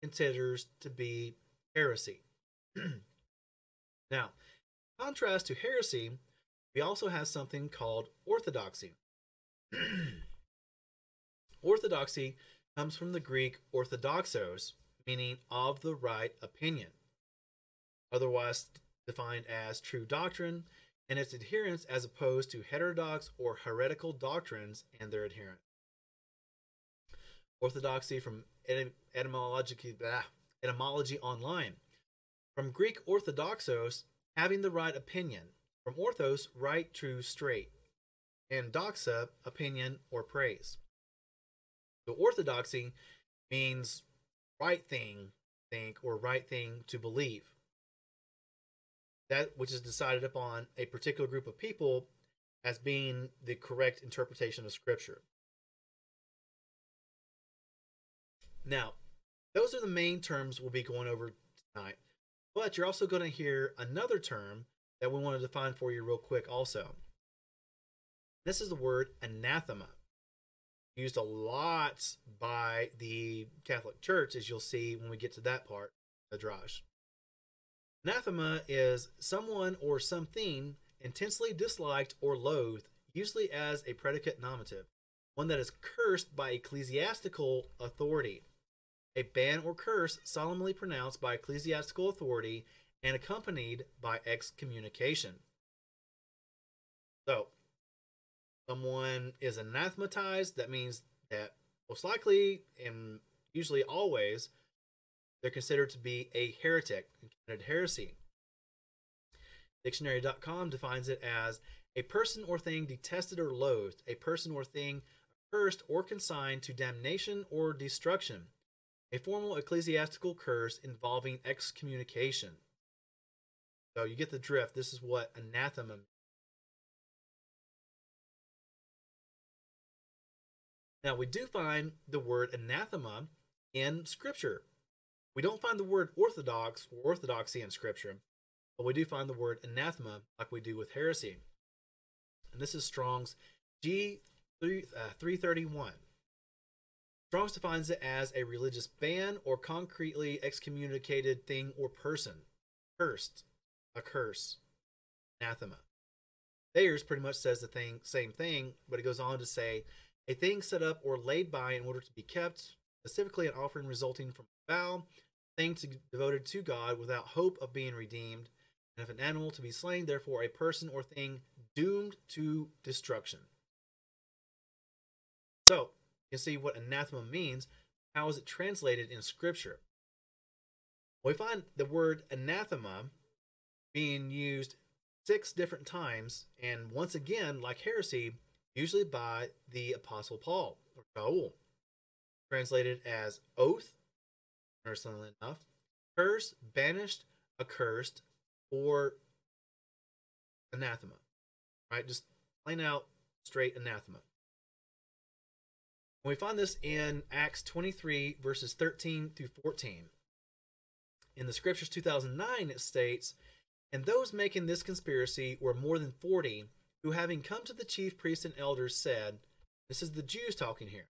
considers to be heresy. Now, contrast to heresy, we also have something called orthodoxy. orthodoxy comes from the Greek orthodoxos, meaning of the right opinion, otherwise defined as true doctrine, and its adherents as opposed to heterodox or heretical doctrines and their adherents. Orthodoxy from etymology, etymology online from Greek orthodoxos, having the right opinion. From orthos, right, true, straight. and doxa, opinion or praise. So orthodoxy means right thing, think, or right thing to believe. That which is decided upon a particular group of people as being the correct interpretation of Scripture. Now, those are the main terms we'll be going over tonight. But you're also going to hear another term that we want to define for you real quick also. This is the word anathema. Used a lot by the Catholic Church, as you'll see when we get to that part the. Anathema is someone or something intensely disliked or loathed, usually as a predicate nominative, one that is cursed by ecclesiastical authority. A ban or curse solemnly pronounced by ecclesiastical authority and accompanied by excommunication. So, someone is anathematized, that means that most likely and usually always they're considered to be a heretic and committed heresy. Dictionary.com defines it as a person or thing detested or loathed, a person or thing cursed or consigned to damnation or destruction, a formal ecclesiastical curse involving excommunication. So you get the drift. This is what anathema. Now, we do find the word anathema in Scripture. We don't find the word orthodox or orthodoxy in Scripture, but we do find the word anathema like we do with heresy. And this is Strong's G 331. Uh, Strong's defines it as a religious ban or concretely excommunicated thing or person. Cursed, a curse, anathema. Thayer's pretty much says the thing, same thing, but it goes on to say a thing set up or laid by in order to be kept, specifically an offering resulting from a vow, thing to, devoted to God without hope of being redeemed, and if an animal to be slain, therefore a person or thing doomed to destruction. So, you see what anathema means. How is it translated in Scripture? we find the word anathema being used six different times, and once again, like heresy, usually by the Apostle Paul or Shaul, translated as oath, interestingly enough, curse, banished, accursed, or anathema. Right? Just plain out, straight anathema. And we find this in Acts 23, verses 13 through 14. In the Scriptures 2009, it states, And those making this conspiracy were more than 40 who, having come to the chief priests and elders, said, This is the Jews talking here.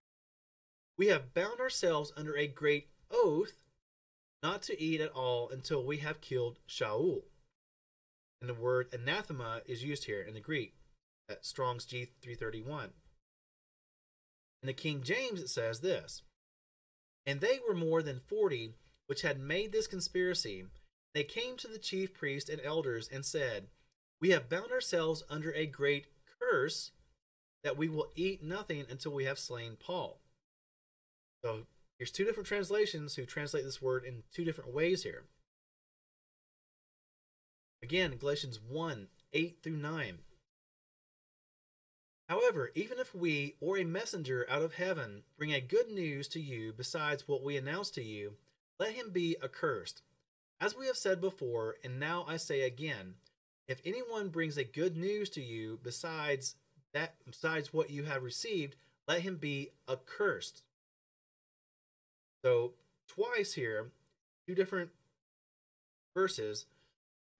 We have bound ourselves under a great oath not to eat at all until we have killed Shaul. And the word anathema is used here in the Greek at Strong's G331. In the King James, it says this And they were more than forty which had made this conspiracy. They came to the chief priests and elders and said, we have bound ourselves under a great curse that we will eat nothing until we have slain Paul. So here's two different translations who translate this word in two different ways here. Again, Galatians 1 8 through 9. However, even if we or a messenger out of heaven bring a good news to you besides what we announce to you, let him be accursed. As we have said before, and now I say again, if anyone brings a good news to you besides that besides what you have received, let him be accursed. So twice here, two different verses,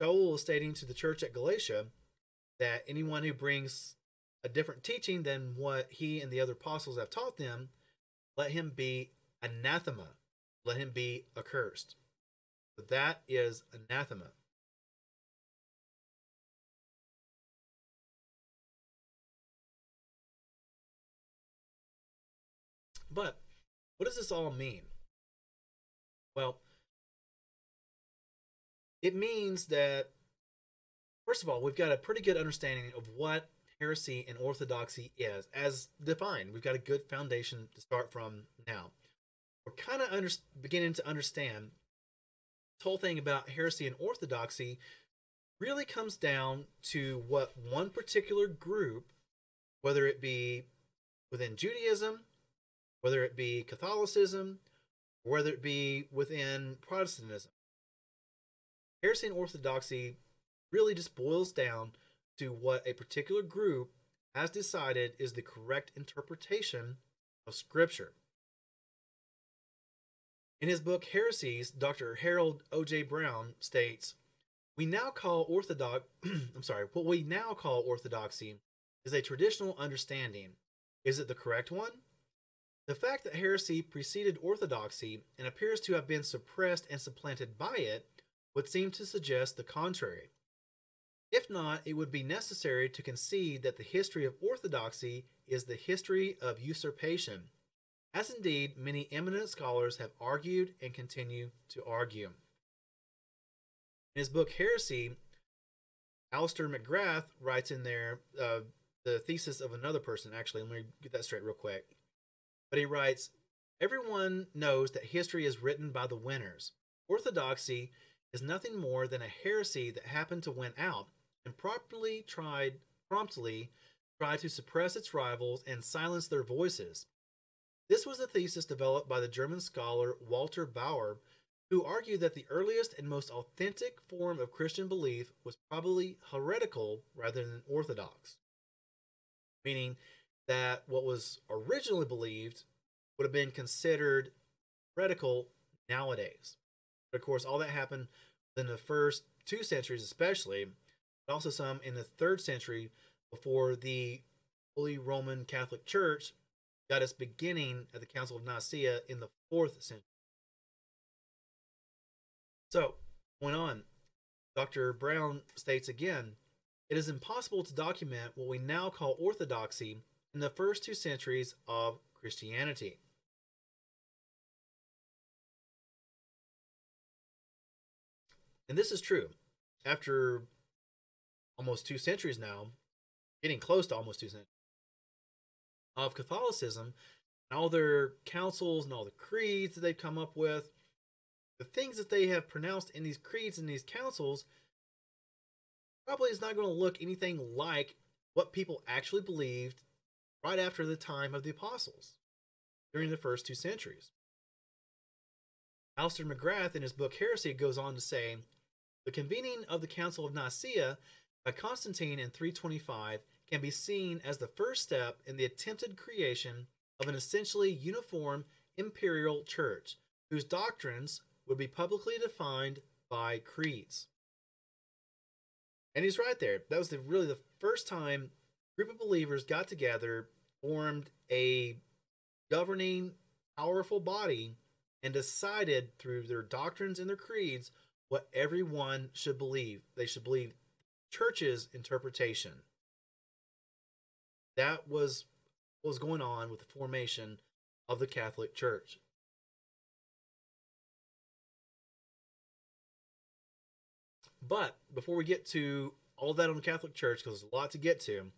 Shaul is stating to the church at Galatia that anyone who brings a different teaching than what he and the other apostles have taught them, let him be anathema. Let him be accursed. So that is anathema. But what does this all mean? Well, it means that, first of all, we've got a pretty good understanding of what heresy and orthodoxy is, as defined. We've got a good foundation to start from now. We're kind of under, beginning to understand this whole thing about heresy and orthodoxy really comes down to what one particular group whether it be within Judaism, whether it be Catholicism, whether it be within Protestantism. Heresy and orthodoxy really just boils down to what a particular group has decided is the correct interpretation of Scripture. In his book Heresies, Dr. Harold O.J. Brown states, "We now call orthodox I'm sorry, what we now call orthodoxy is a traditional understanding. Is it the correct one? The fact that heresy preceded orthodoxy and appears to have been suppressed and supplanted by it would seem to suggest the contrary. If not, it would be necessary to concede that the history of orthodoxy is the history of usurpation, as indeed many eminent scholars have argued and continue to argue. In his book Heresy, Alister McGrath writes in there uh, the thesis of another person. Actually, let me get that straight real quick. But he writes Everyone knows that history is written by the winners. Orthodoxy is nothing more than a heresy that happened to win out and promptly tried promptly tried to suppress its rivals and silence their voices. This was a thesis developed by the German scholar Walter Bauer, who argued that the earliest and most authentic form of Christian belief was probably heretical rather than orthodox. Meaning that what was originally believed would have been considered heretical nowadays. But of course, all that happened in the first two centuries, especially, but also some in the third century before the Holy Roman Catholic Church got its beginning at the Council of Nicaea in the fourth century. So, going on, Dr. Brown states again it is impossible to document what we now call orthodoxy in the first two centuries of Christianity. And this is true. After almost two centuries now, getting close to almost two centuries, of Catholicism and all their councils and all the creeds that they've come up with, the things that they have pronounced in these creeds and these councils probably is not going to look anything like what people actually believed right after the time of the apostles during the first two centuries. Alister McGrath, in his book Heresy, goes on to say the convening of the Council of Nicaea by Constantine in 325 can be seen as the first step in the attempted creation of an essentially uniform imperial church whose doctrines would be publicly defined by creeds. And he's right there. That was the, really the first time a group of believers got together, formed a governing, powerful body, and decided through their doctrines and their creeds what everyone should believe. They should believe church's interpretation. That was what was going on with the formation of the Catholic Church. But before we get to all that on the Catholic Church, because there's a lot to get to,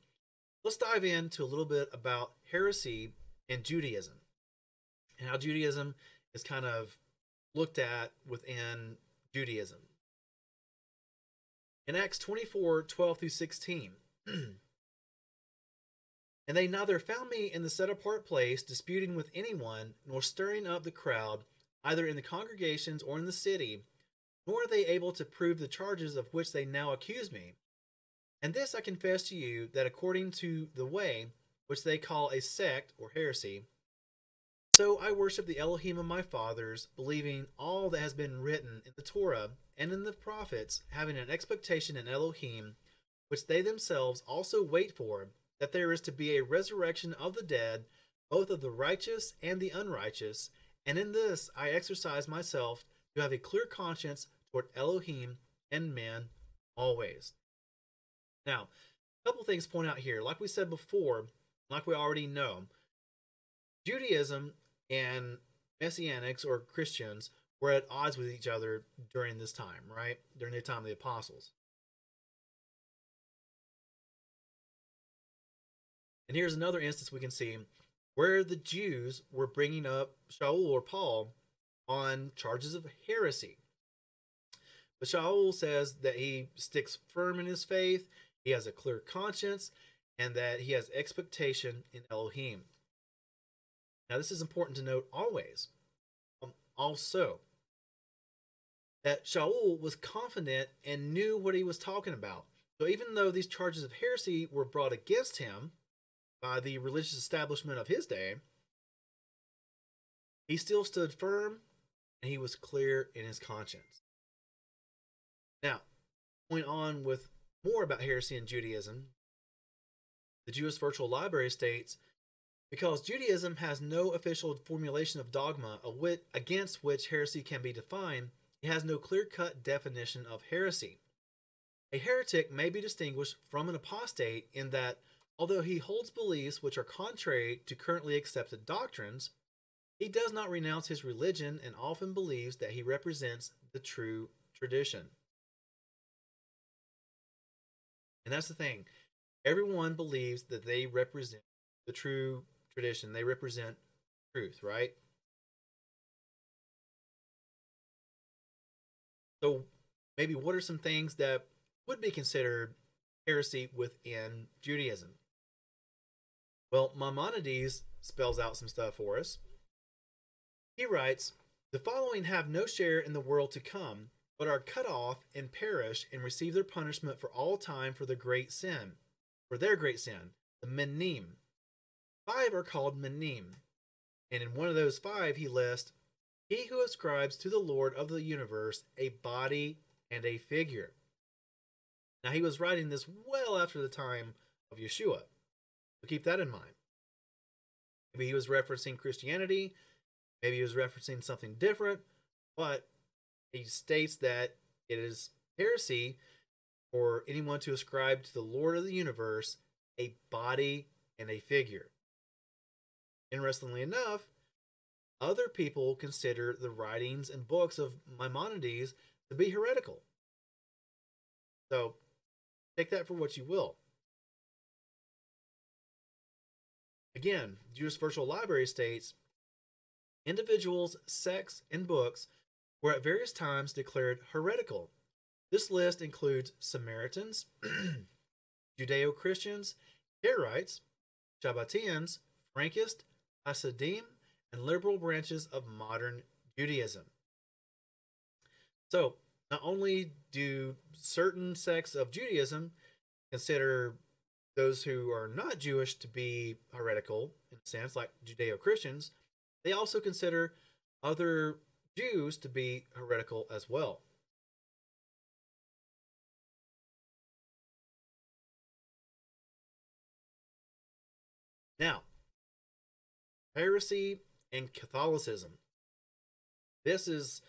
let's dive into a little bit about heresy and Judaism and how Judaism is kind of looked at within Judaism. In Acts 24 12 through 16, and they neither found me in the set apart place disputing with anyone, nor stirring up the crowd, either in the congregations or in the city, nor are they able to prove the charges of which they now accuse me. And this I confess to you that according to the way, which they call a sect or heresy, so I worship the Elohim of my fathers, believing all that has been written in the Torah and in the prophets, having an expectation in Elohim, which they themselves also wait for, that there is to be a resurrection of the dead, both of the righteous and the unrighteous. And in this I exercise myself to have a clear conscience toward Elohim and men always. Now, a couple things point out here. Like we said before, like we already know, Judaism and Messianics or Christians were at odds with each other during this time, right? During the time of the apostles. And here's another instance we can see where the Jews were bringing up Shaul or Paul on charges of heresy. But Shaul says that he sticks firm in his faith, he has a clear conscience, and that he has expectation in Elohim. Now, this is important to note always. Um, also, that Shaul was confident and knew what he was talking about. So, even though these charges of heresy were brought against him by the religious establishment of his day, he still stood firm and he was clear in his conscience. Now, going on with more about heresy in Judaism, the Jewish Virtual Library states because Judaism has no official formulation of dogma against which heresy can be defined, it has no clear cut definition of heresy. A heretic may be distinguished from an apostate in that, although he holds beliefs which are contrary to currently accepted doctrines, he does not renounce his religion and often believes that he represents the true tradition. And that's the thing. Everyone believes that they represent the true tradition. They represent truth, right? So, maybe what are some things that would be considered heresy within Judaism? Well, Maimonides spells out some stuff for us. He writes, The following have no share in the world to come, but are cut off and perish and receive their punishment for all time for the great sin, for their great sin, the Minim. Five are called Minim, and in one of those five he lists he who ascribes to the Lord of the universe a body and a figure. Now he was writing this well after the time of Yeshua, so keep that in mind. Maybe he was referencing Christianity, maybe he was referencing something different, but he states that it is heresy for anyone to ascribe to the Lord of the universe a body and a figure. Interestingly enough, other people consider the writings and books of Maimonides to be heretical. So take that for what you will. Again, Jewish Virtual Library states individuals, sects, and books were at various times declared heretical. This list includes Samaritans, Judeo Christians, Karaites, Shabbateans, Frankists, Hasidim, and liberal branches of modern Judaism. So, not only do certain sects of Judaism consider those who are not Jewish to be heretical, in a sense, like Judeo Christians, they also consider other Jews to be heretical as well. Now, heresy and Catholicism. This is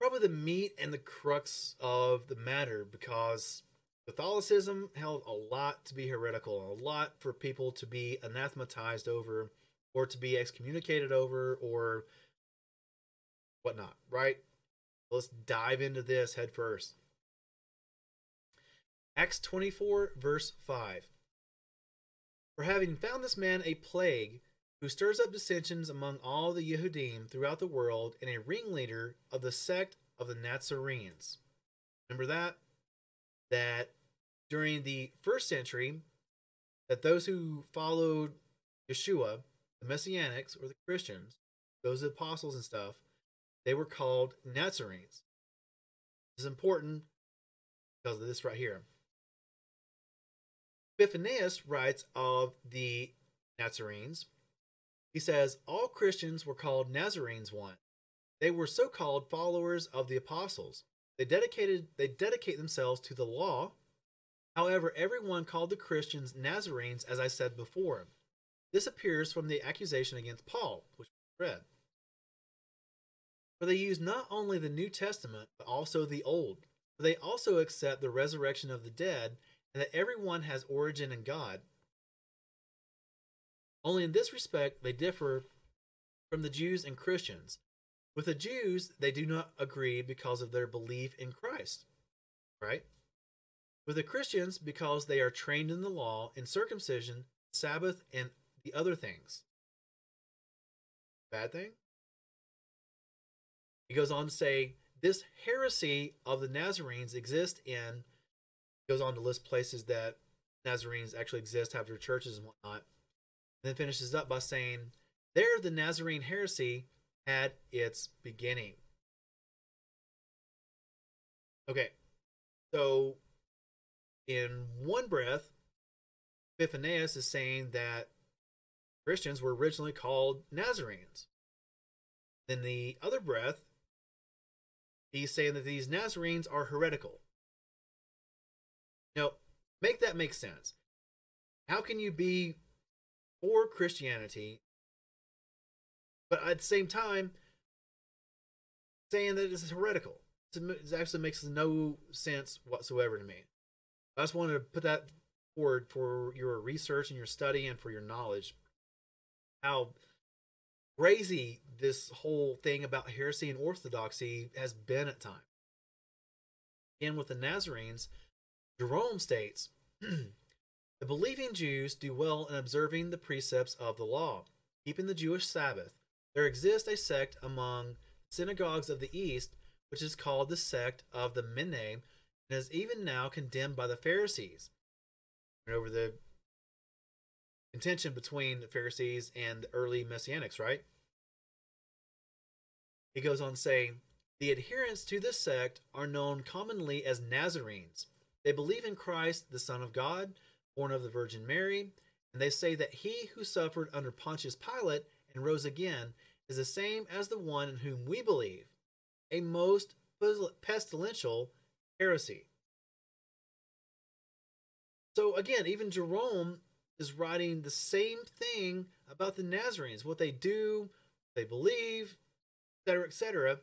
probably the meat and the crux of the matter because Catholicism held a lot to be heretical, a lot for people to be anathematized over, or to be excommunicated over, or whatnot, right? Let's dive into this head first. Acts 24, verse 5. For having found this man a plague, who stirs up dissensions among all the Yehudim throughout the world, and a ringleader of the sect of the Nazarenes. Remember that? That during the first century, that those who followed Yeshua, the Messianics or the Christians, those apostles and stuff, they were called Nazarenes. This is important because of this right here. Epiphanius writes of the Nazarenes. He says, All Christians were called Nazarenes once. They were so called followers of the apostles. They dedicated they dedicate themselves to the law. However, everyone called the Christians Nazarenes, as I said before. This appears from the accusation against Paul, which we read. For they use not only the New Testament, but also the Old. For they also accept the resurrection of the dead, and that everyone has origin in God. Only in this respect they differ from the Jews and Christians. With the Jews, they do not agree because of their belief in Christ, right? With the Christians, because they are trained in the law, in circumcision, Sabbath, and the other things. Bad thing? He goes on to say, this heresy of the Nazarenes exists in, goes on to list places that Nazarenes actually exist, have their churches and whatnot. And then finishes up by saying, There the Nazarene heresy had its beginning. Okay, so in one breath, Epiphanius is saying that Christians were originally called Nazarenes. Then the other breath, he's saying that these Nazarenes are heretical. Now, make that make sense. How can you be for Christianity, but at the same time saying that it's heretical? It actually makes no sense whatsoever to me. I just wanted to put that forward for your research and your study and for your knowledge. How crazy this whole thing about heresy and orthodoxy has been at times. Again, with the Nazarenes, Jerome states The believing Jews do well in observing the precepts of the law, keeping the Jewish Sabbath. There exists a sect among synagogues of the East which is called the sect of the Mene, and is even now condemned by the Pharisees. And over the contention between the Pharisees and the early Messianics, right? He goes on saying, The adherents to this sect are known commonly as Nazarenes. They believe in Christ, the Son of God, born of the Virgin Mary, and they say that he who suffered under Pontius Pilate and rose again is the same as the one in whom we believe a most pestilential heresy. So again, even Jerome is writing the same thing about the Nazarenes, what they do, what they believe, etc., etc.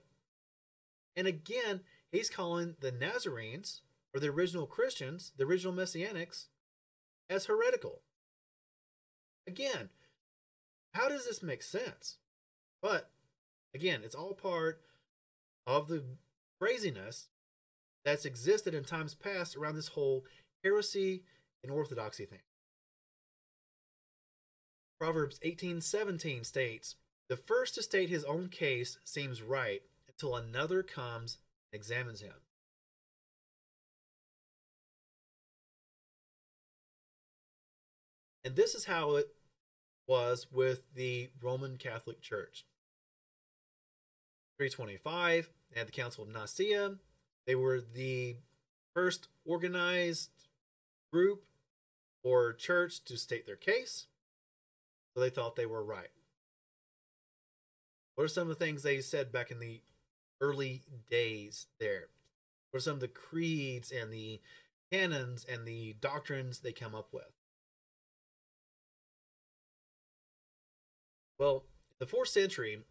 And again, he's calling the Nazarenes, or the original Christians, the original Messianics, as heretical. Again, how does this make sense? But again, it's all part of the craziness that's existed in times past around this whole heresy and orthodoxy thing. Proverbs 18:17 states, "The first to state his own case seems right until another comes and examines him." And this is how it was with the Roman Catholic Church. 325, they had the Council of Nicaea. They were the first organized group or church to state their case. So they thought they were right. What are some of the things they said back in the early days there? What are some of the creeds and the canons and the doctrines they come up with? Well, the fourth century,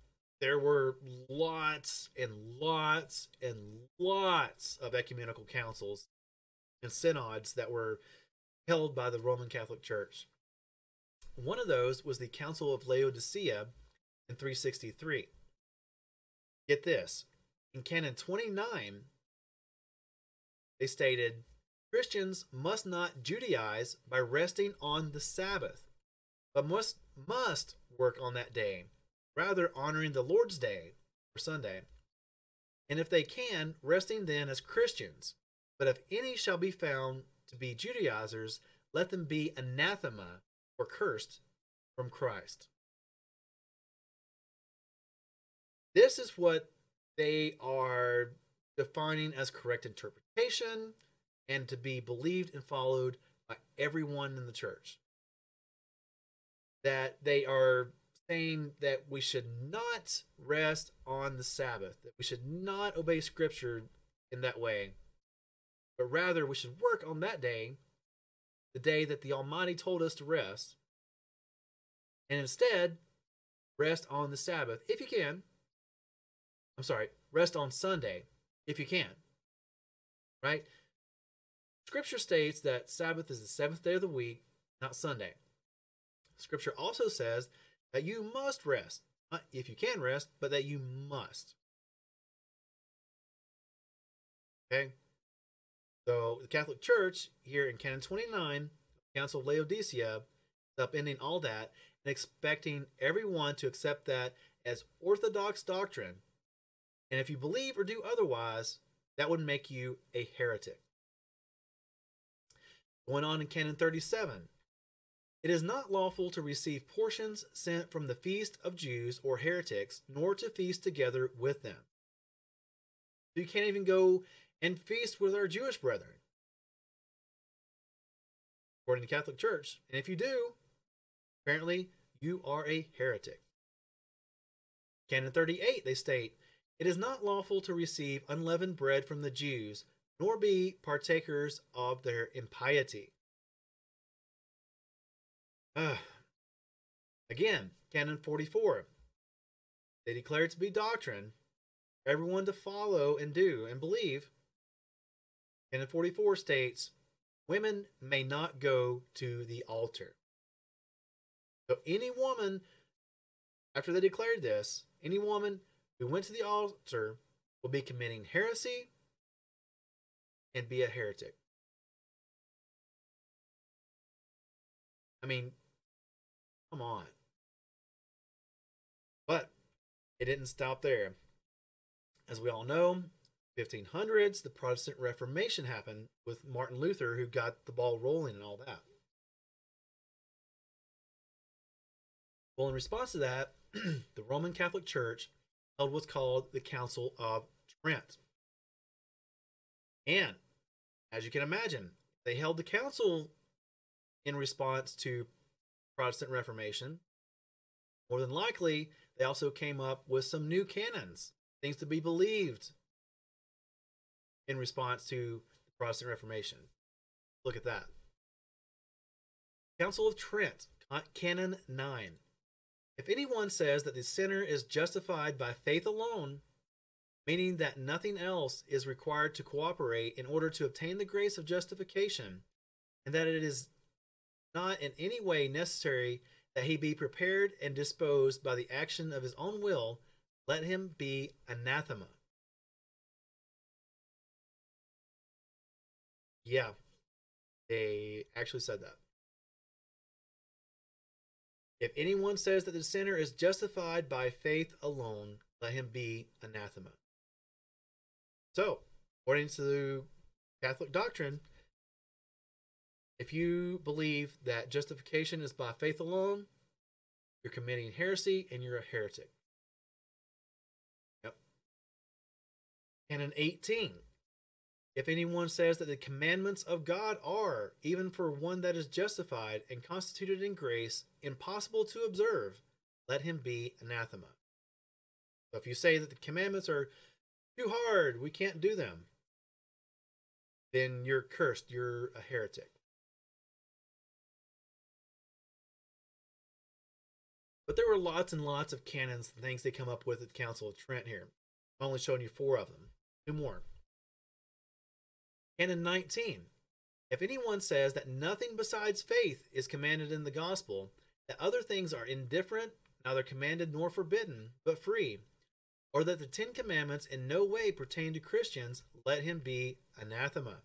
there were lots and lots and lots of ecumenical councils and synods that were held by the Roman Catholic Church. One of those was the Council of Laodicea in 363. Get this in Canon 29, they stated Christians must not Judaize by resting on the Sabbath, but must, must work on that day rather honoring the Lord's Day or Sunday. And if they can, resting then as Christians. But if any shall be found to be Judaizers, let them be anathema or cursed from Christ. This is what they are defining as correct interpretation and to be believed and followed by everyone in the church. That they are saying that we should not rest on the Sabbath, that we should not obey Scripture in that way, but rather we should work on that day, the day that the Almighty told us to rest, and instead rest on the Sabbath if you can. I'm sorry, rest on Sunday if you can. Right? Scripture states that Sabbath is the seventh day of the week, not Sunday. Scripture also says that you must rest. Not if you can rest, but that you must. Okay? So the Catholic Church here in Canon 29, Council of Laodicea, is upending all that and expecting everyone to accept that as orthodox doctrine. And if you believe or do otherwise, that would make you a heretic. Going on in Canon 37. It is not lawful to receive portions sent from the feast of Jews or heretics, nor to feast together with them. You can't even go and feast with our Jewish brethren, according to the Catholic Church. And if you do, apparently you are a heretic. Canon 38, they state, It is not lawful to receive unleavened bread from the Jews, nor be partakers of their impiety. Uh, again, Canon 44. They declare it to be doctrine, everyone to follow and do and believe. Canon 44 states, Women may not go to the altar. So any woman, after they declared this, any woman who went to the altar will be committing heresy and be a heretic. I mean, come on. But it didn't stop there. As we all know, 1500s, the Protestant Reformation happened with Martin Luther, who got the ball rolling and all that. Well, in response to that, the Roman Catholic Church held what's called the Council of Trent. And as you can imagine, they held the council in response to Protestant Reformation. More than likely, they also came up with some new canons, things to be believed in response to the Protestant Reformation. Look at that. Council of Trent, Canon 9. If anyone says that the sinner is justified by faith alone, meaning that nothing else is required to cooperate in order to obtain the grace of justification, and that it is not in any way necessary that he be prepared and disposed by the action of his own will, let him be anathema. Yeah, they actually said that. If anyone says that the sinner is justified by faith alone, let him be anathema. So, according to Catholic doctrine, if you believe that justification is by faith alone, you're committing heresy and you're a heretic. Yep. Canon 18. If anyone says that the commandments of God are, even for one that is justified and constituted in grace, impossible to observe, let him be anathema. So if you say that the commandments are too hard, we can't do them, then you're cursed, you're a heretic. But there were lots and lots of canons and things they come up with at the Council of Trent here. I'm only showing you four of them. Two more. Canon 19. If anyone says that nothing besides faith is commanded in the gospel, that other things are indifferent, neither commanded nor forbidden, but free, or that the Ten Commandments in no way pertain to Christians, let him be anathema.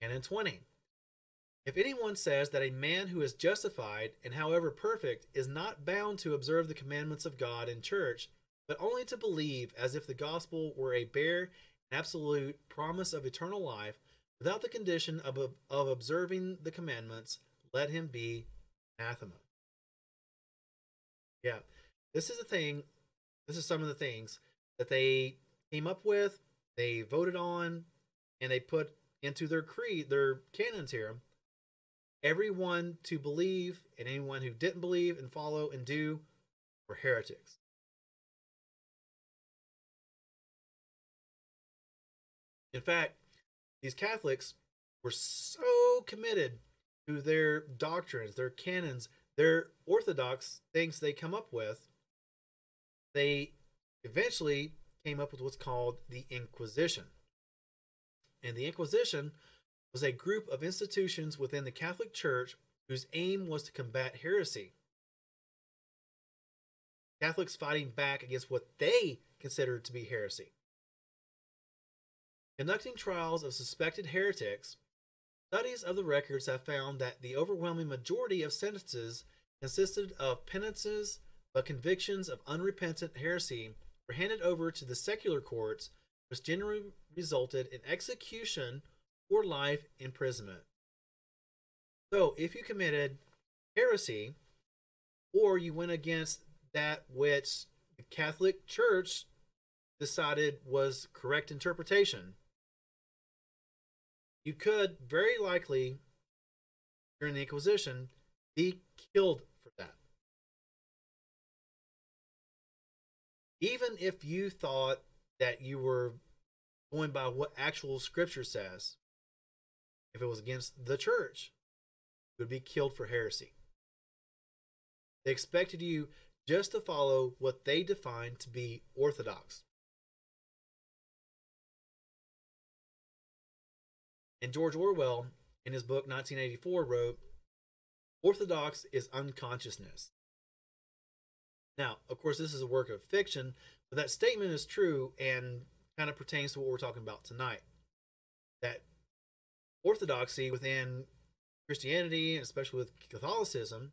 And in 20. If anyone says that a man who is justified and however perfect is not bound to observe the commandments of God in church, but only to believe as if the gospel were a bare absolute promise of eternal life without the condition of, of observing the commandments, let him be anathema. Yeah, this is a thing, this is some of the things that they came up with, they voted on, and they put into their creed, their canons here. Everyone to believe and anyone who didn't believe and follow and do were heretics. In fact, these Catholics were so committed to their doctrines, their canons, their orthodox things they come up with, they eventually came up with what's called the Inquisition. And the Inquisition was a group of institutions within the Catholic Church whose aim was to combat heresy. Catholics fighting back against what they considered to be heresy. Conducting trials of suspected heretics, studies of the records have found that the overwhelming majority of sentences consisted of penances, but convictions of unrepentant heresy were handed over to the secular courts, which generally resulted in execution or life imprisonment. So if you committed heresy or you went against that which the Catholic Church decided was correct interpretation, you could very likely, during the Inquisition, be killed for that. Even if you thought that you were going by what actual scripture says, if it was against the church, you would be killed for heresy. They expected you just to follow what they defined to be orthodox. And George Orwell, in his book 1984, wrote Orthodox is unconsciousness. Now, of course, this is a work of fiction, but that statement is true and kind of pertains to what we're talking about tonight. That orthodoxy within Christianity, especially with Catholicism,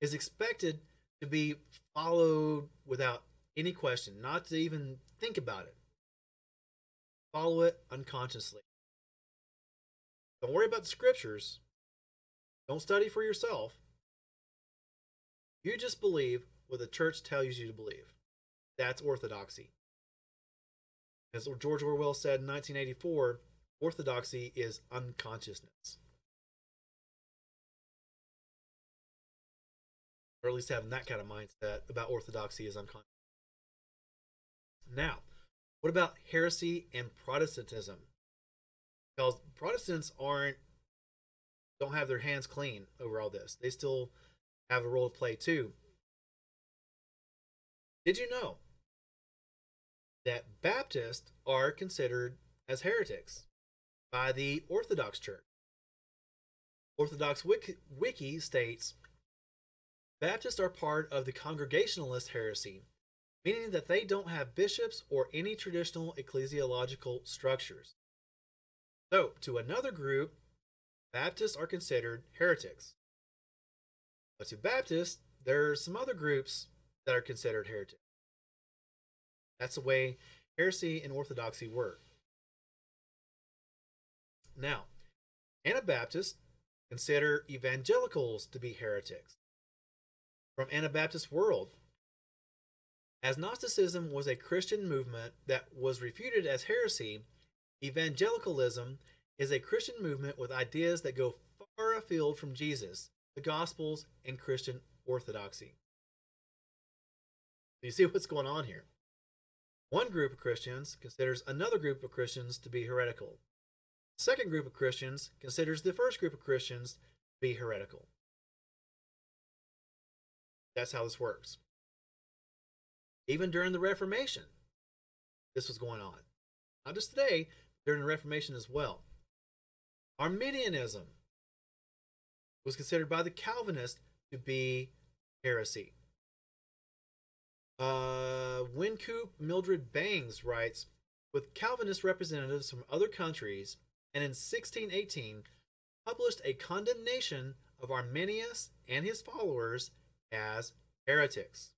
is expected to be followed without any question, not to even think about it. Follow it unconsciously. Don't worry about the scriptures. Don't study for yourself. You just believe what the church tells you to believe. That's orthodoxy. As George Orwell said in 1984, orthodoxy is unconsciousness. Or at least having that kind of mindset about orthodoxy is unconscious. Now, what about heresy and Protestantism? Because Protestants aren't don't have their hands clean over all this. They still have a role to play too. Did you know that Baptists are considered as heretics by the Orthodox Church? Orthodox Wiki, Wiki states Baptists are part of the Congregationalist heresy, meaning that they don't have bishops or any traditional ecclesiological structures. So, to another group, Baptists are considered heretics. But to Baptists, there are some other groups that are considered heretics. That's the way heresy and orthodoxy work. Now, Anabaptists consider evangelicals to be heretics. From Anabaptist World, as Gnosticism was a Christian movement that was refuted as heresy, Evangelicalism is a Christian movement with ideas that go far afield from Jesus, the Gospels, and Christian orthodoxy. you see what's going on here. One group of Christians considers another group of Christians to be heretical. The second group of Christians considers the first group of Christians to be heretical. That's how this works. Even during the Reformation, this was going on. Not just today, during the Reformation as well. Arminianism was considered by the Calvinists to be heresy. Uh, Wynkoop Mildred Bangs writes with Calvinist representatives from other countries, and in 1618 published a condemnation of Arminius and his followers as heretics.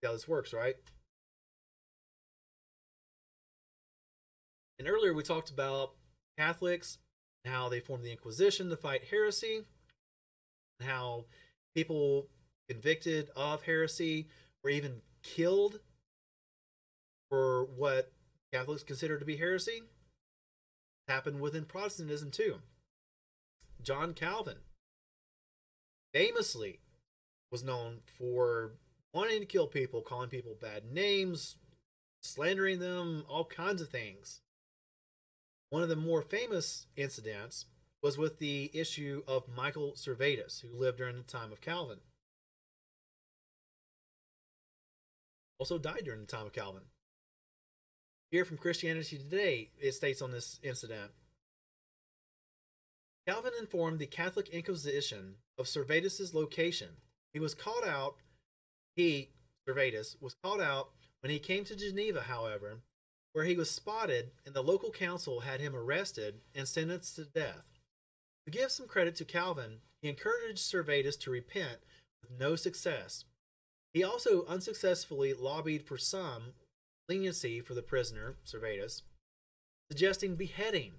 See how this works, right? And earlier we talked about Catholics, how they formed the Inquisition to fight heresy, how people convicted of heresy were even killed for what Catholics consider to be heresy. It Happened within Protestantism too. John Calvin famously was known for wanting to kill people, calling people bad names, slandering them, all kinds of things. One of the more famous incidents was with the issue of Michael Servetus, who lived during the time of Calvin. Also died during the time of Calvin. Here from Christianity Today, it states on this incident Calvin informed the Catholic Inquisition of Servetus's location. He was called out, he, Servetus, was called out when he came to Geneva, however, where he was spotted and the local council had him arrested and sentenced to death. To give some credit to Calvin, he encouraged Servetus to repent with no success. He also unsuccessfully lobbied for some leniency for the prisoner, Servetus, suggesting beheading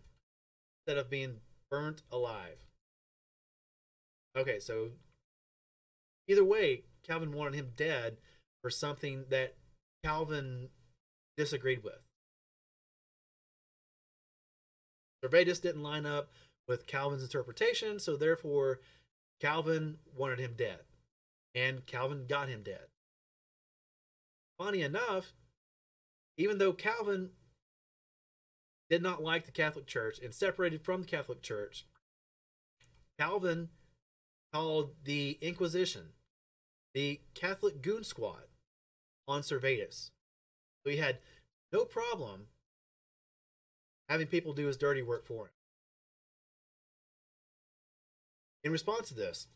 instead of being burnt alive. Okay, so either way, Calvin wanted him dead for something that Calvin disagreed with. Servetus didn't line up with Calvin's interpretation, so therefore Calvin wanted him dead. And Calvin got him dead. Funny enough, even though Calvin did not like the Catholic Church and separated from the Catholic Church, Calvin called the Inquisition the Catholic Goon Squad on Servetus. So he had no problem having people do his dirty work for him. In response to this,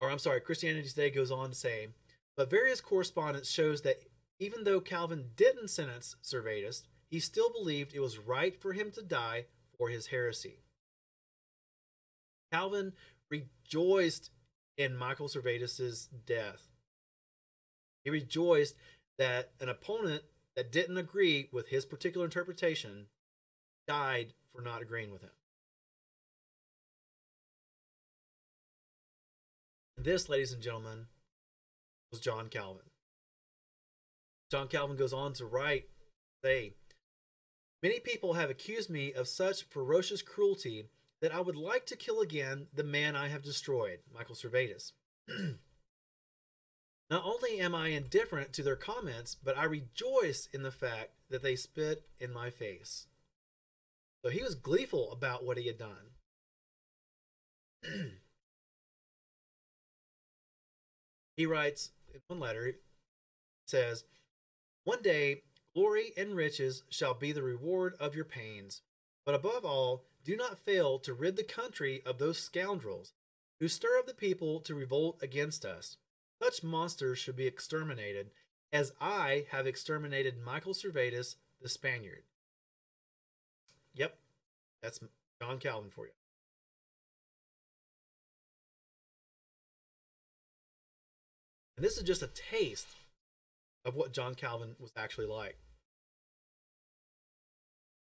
or I'm sorry, Christianity Today goes on to say, but various correspondence shows that even though Calvin didn't sentence Servetus, he still believed it was right for him to die for his heresy. Calvin rejoiced in Michael Servetus's death. He rejoiced that an opponent that didn't agree with his particular interpretation died for not agreeing with him. This, ladies and gentlemen, was John Calvin. John Calvin goes on to write, say, Many people have accused me of such ferocious cruelty that I would like to kill again the man I have destroyed, Michael Servetus. Not only am I indifferent to their comments, but I rejoice in the fact that they spit in my face. So he was gleeful about what he had done. he writes in one letter, says, One day glory and riches shall be the reward of your pains. But above all, do not fail to rid the country of those scoundrels who stir up the people to revolt against us. Such monsters should be exterminated, as I have exterminated Michael Servetus, the Spaniard. Yep, that's John Calvin for you. And this is just a taste of what John Calvin was actually like.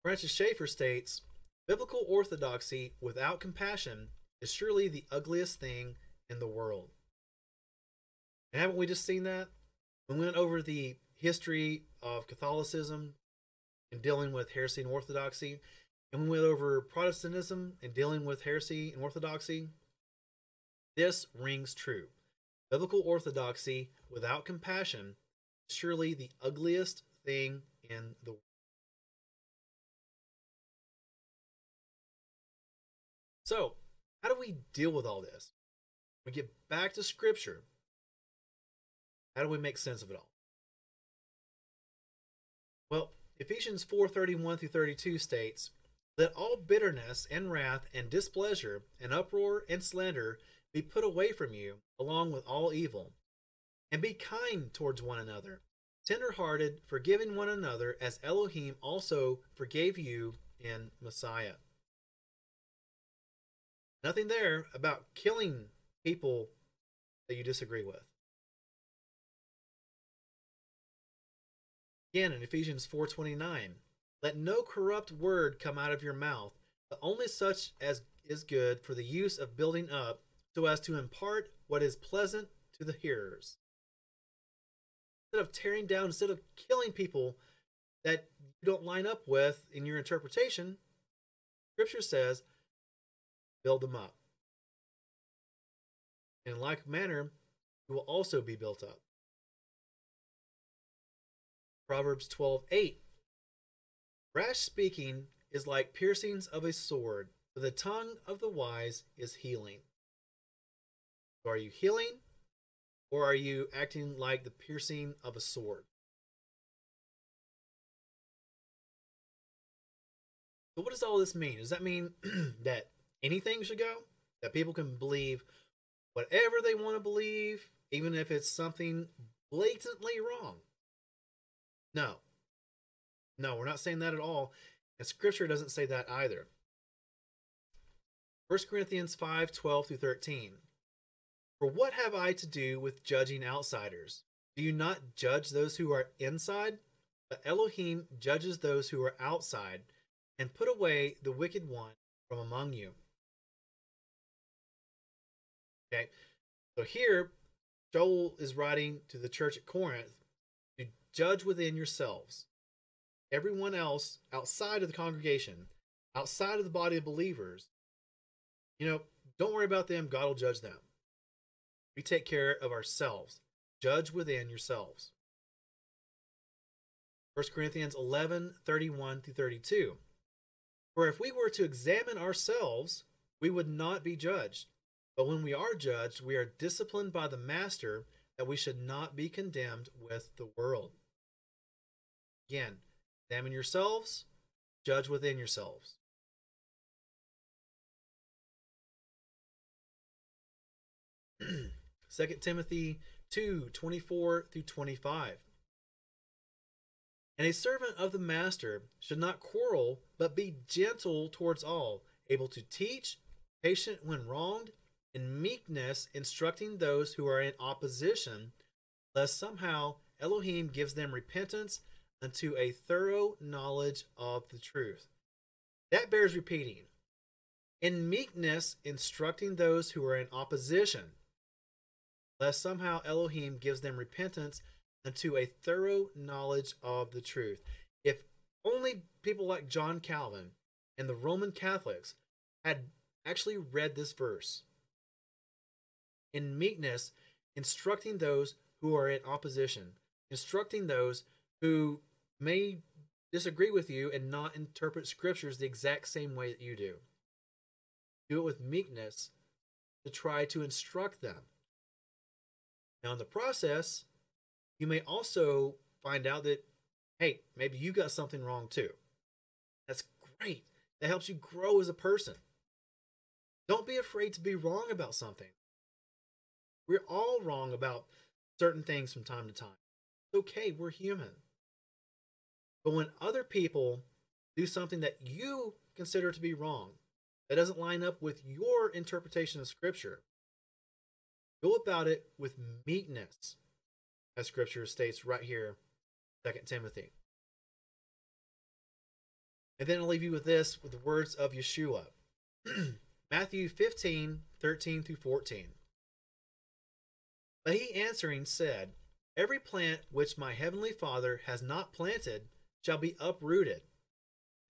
Francis Schaeffer states Biblical orthodoxy without compassion is surely the ugliest thing in the world. And haven't we just seen that? We went over the history of Catholicism and dealing with heresy and orthodoxy, and we went over Protestantism and dealing with heresy and orthodoxy. This rings true. Biblical orthodoxy without compassion is surely the ugliest thing in the world. So, how do we deal with all this? We get back to scripture. How do we make sense of it all? Well, Ephesians 4:31 through 32 states, "Let all bitterness and wrath and displeasure and uproar and slander be put away from you, along with all evil, and be kind towards one another, tender-hearted, forgiving one another as Elohim also forgave you in Messiah." Nothing there about killing people that you disagree with. Again in Ephesians 4:29, let no corrupt word come out of your mouth, but only such as is good for the use of building up, so as to impart what is pleasant to the hearers. Instead of tearing down, instead of killing people that you don't line up with in your interpretation, scripture says build them up. In like manner, you will also be built up. Proverbs 12:8 Rash speaking is like piercings of a sword, but the tongue of the wise is healing. So are you healing or are you acting like the piercing of a sword? So what does all this mean? Does that mean that anything should go. That people can believe whatever they want to believe, even if it's something blatantly wrong. No. No, we're not saying that at all. And scripture doesn't say that either. 1 Corinthians 5 12 through 13. For what have I to do with judging outsiders? Do you not judge those who are inside? But Elohim judges those who are outside, and put away the wicked one from among you. Okay, so here Shaul is writing to the church at Corinth judge within yourselves. Everyone else outside of the congregation, outside of the body of believers, you know, don't worry about them. God will judge them. We take care of ourselves. Judge within yourselves. 1 Corinthians 11 31 through 32. For if we were to examine ourselves, we would not be judged. But when we are judged, we are disciplined by the Master that we should not be condemned with the world. Again, examine yourselves, judge within yourselves. Second Timothy 2 24 through 25. And a servant of the master should not quarrel, but be gentle towards all, able to teach, patient when wronged, in meekness instructing those who are in opposition, lest somehow Elohim gives them repentance unto a thorough knowledge of the truth. That bears repeating. In meekness instructing those who are in opposition, lest somehow Elohim gives them repentance unto a thorough knowledge of the truth. If only people like John Calvin and the Roman Catholics had actually read this verse. In meekness, instructing those who are in opposition, instructing those who may disagree with you and not interpret scriptures the exact same way that you do. Do it with meekness to try to instruct them. Now, in the process, you may also find out that, hey, maybe you got something wrong too. That's great. That helps you grow as a person. Don't be afraid to be wrong about something. We're all wrong about certain things from time to time. It's okay, we're human. But when other people do something that you consider to be wrong, that doesn't line up with your interpretation of Scripture, go about it with meekness as scripture states right here, Second Timothy. And then I'll leave you with this with the words of Yeshua. Matthew 15, 13 through 14. But he answering said, Every plant which my heavenly Father has not planted shall be uprooted.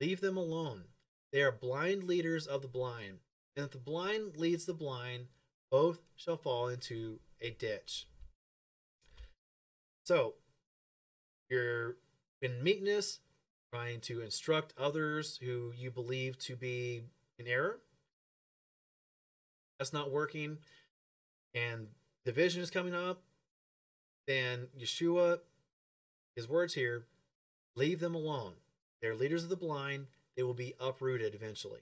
Leave them alone. They are blind leaders of the blind. And if the blind leads the blind, both shall fall into a ditch. So, you're in meekness, trying to instruct others who you believe to be in error. That's not working. And division is coming up. Then Yeshua, his words here, leave them alone. They're leaders of the blind. They will be uprooted eventually.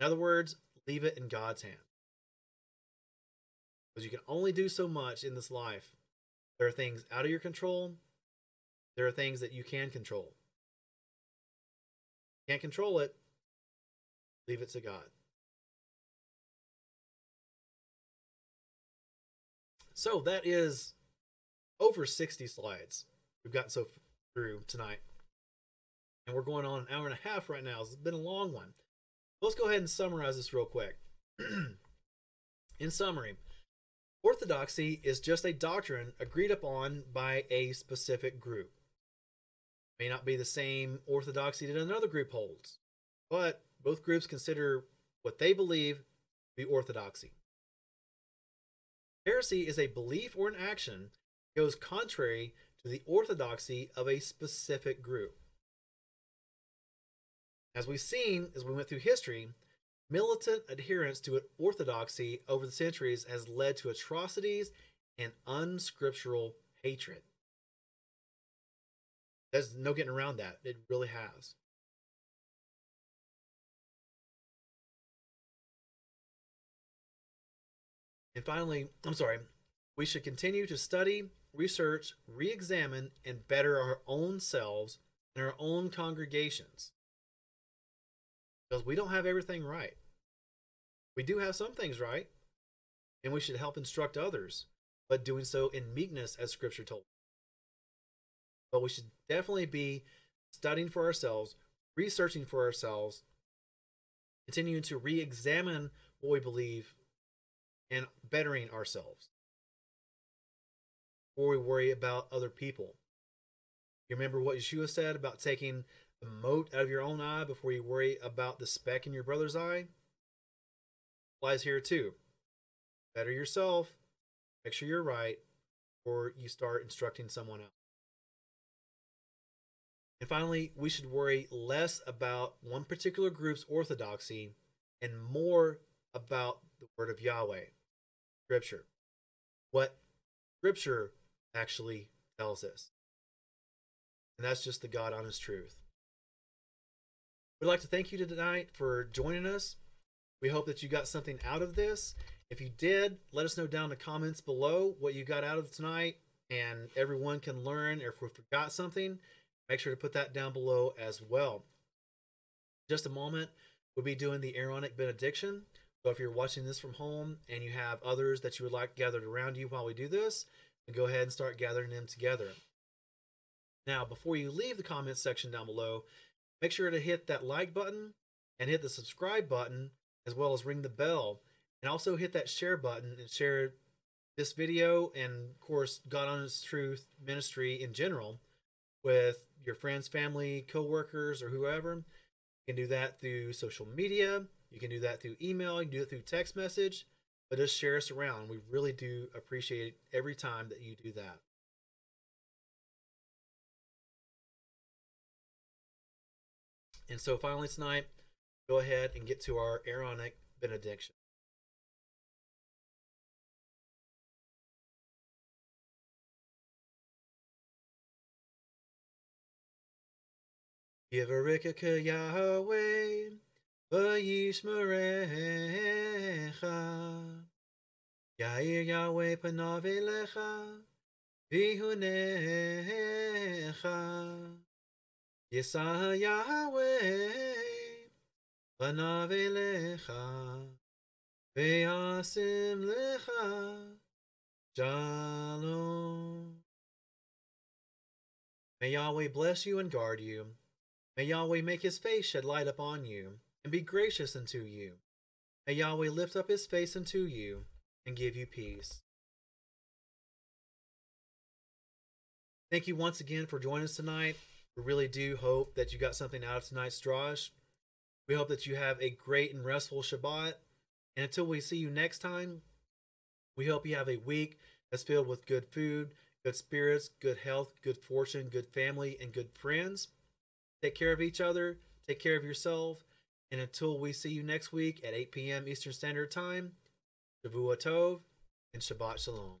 In other words, leave it in God's hand because you can only do so much in this life. There are things out of your control, there are things that you can control. Can't control it, leave it to God. So that is over 60 slides we've gotten so through tonight. And we're going on an hour and a half right now. It's been a long one. Let's go ahead and summarize this real quick. In summary, Orthodoxy is just a doctrine agreed upon by a specific group. It may not be the same orthodoxy that another group holds, but both groups consider what they believe to be orthodoxy. Heresy is a belief or an action that goes contrary to the orthodoxy of a specific group. As we've seen as we went through history, Militant adherence to an orthodoxy over the centuries has led to atrocities and unscriptural hatred. There's no getting around that. It really has. And finally, I'm sorry, we should continue to study, research, re examine, and better our own selves and our own congregations because we don't have everything right. We do have some things right, and we should help instruct others, but doing so in meekness, as Scripture told. us. But we should definitely be studying for ourselves, researching for ourselves, continuing to re examine what we believe, and bettering ourselves before we worry about other people. You remember what Yeshua said about taking the mote out of your own eye before you worry about the speck in your brother's eye? Applies here too. Better yourself, make sure you're right, before you start instructing someone else. And finally, we should worry less about one particular group's orthodoxy and more about the word of Yahweh, Scripture. What Scripture actually tells us. And that's just the God honest truth. We'd like to thank you tonight for joining us. We hope that you got something out of this. If you did, let us know down in the comments below what you got out of tonight, and everyone can learn. If we forgot something, make sure to put that down below as well. Just a moment, we'll be doing the Aaronic benediction. So if you're watching this from home and you have others that you would like gathered around you while we do this, go ahead and start gathering them together. Now, before you leave the comments section down below, make sure to hit that like button and hit the subscribe button, as well as ring the bell. And also hit that share button and share this video and, of course, God Honest Truth ministry in general with your friends, family, coworkers, or whoever. You can do that through social media. You can do that through email. You can do it through text message. But just share us around. We really do appreciate every time that you do that. And so finally tonight, go ahead and get to our Aaronic benediction. Yivarikaka Yahweh, Vayishmerecha. Yair Yahweh panav elecha, Vihunecha. Yisah Yahweh, panav elecha, Veyasim lecha, Shalom. May Yahweh bless you and guard you. May Yahweh make his face shed light upon you, and be gracious unto you. May Yahweh lift up his face unto you, and give you peace. Thank you once again for joining us tonight. We really do hope that you got something out of tonight's drash. We hope that you have a great and restful Shabbat. And until we see you next time, we hope you have a week that's filled with good food, good spirits, good health, good fortune, good family, and good friends. Take care of each other. Take care of yourself. And until we see you next week at 8 p.m. Eastern Standard Time, Shavua Tov and Shabbat Shalom.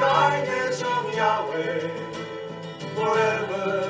Kindness of Yahweh. Forever, forever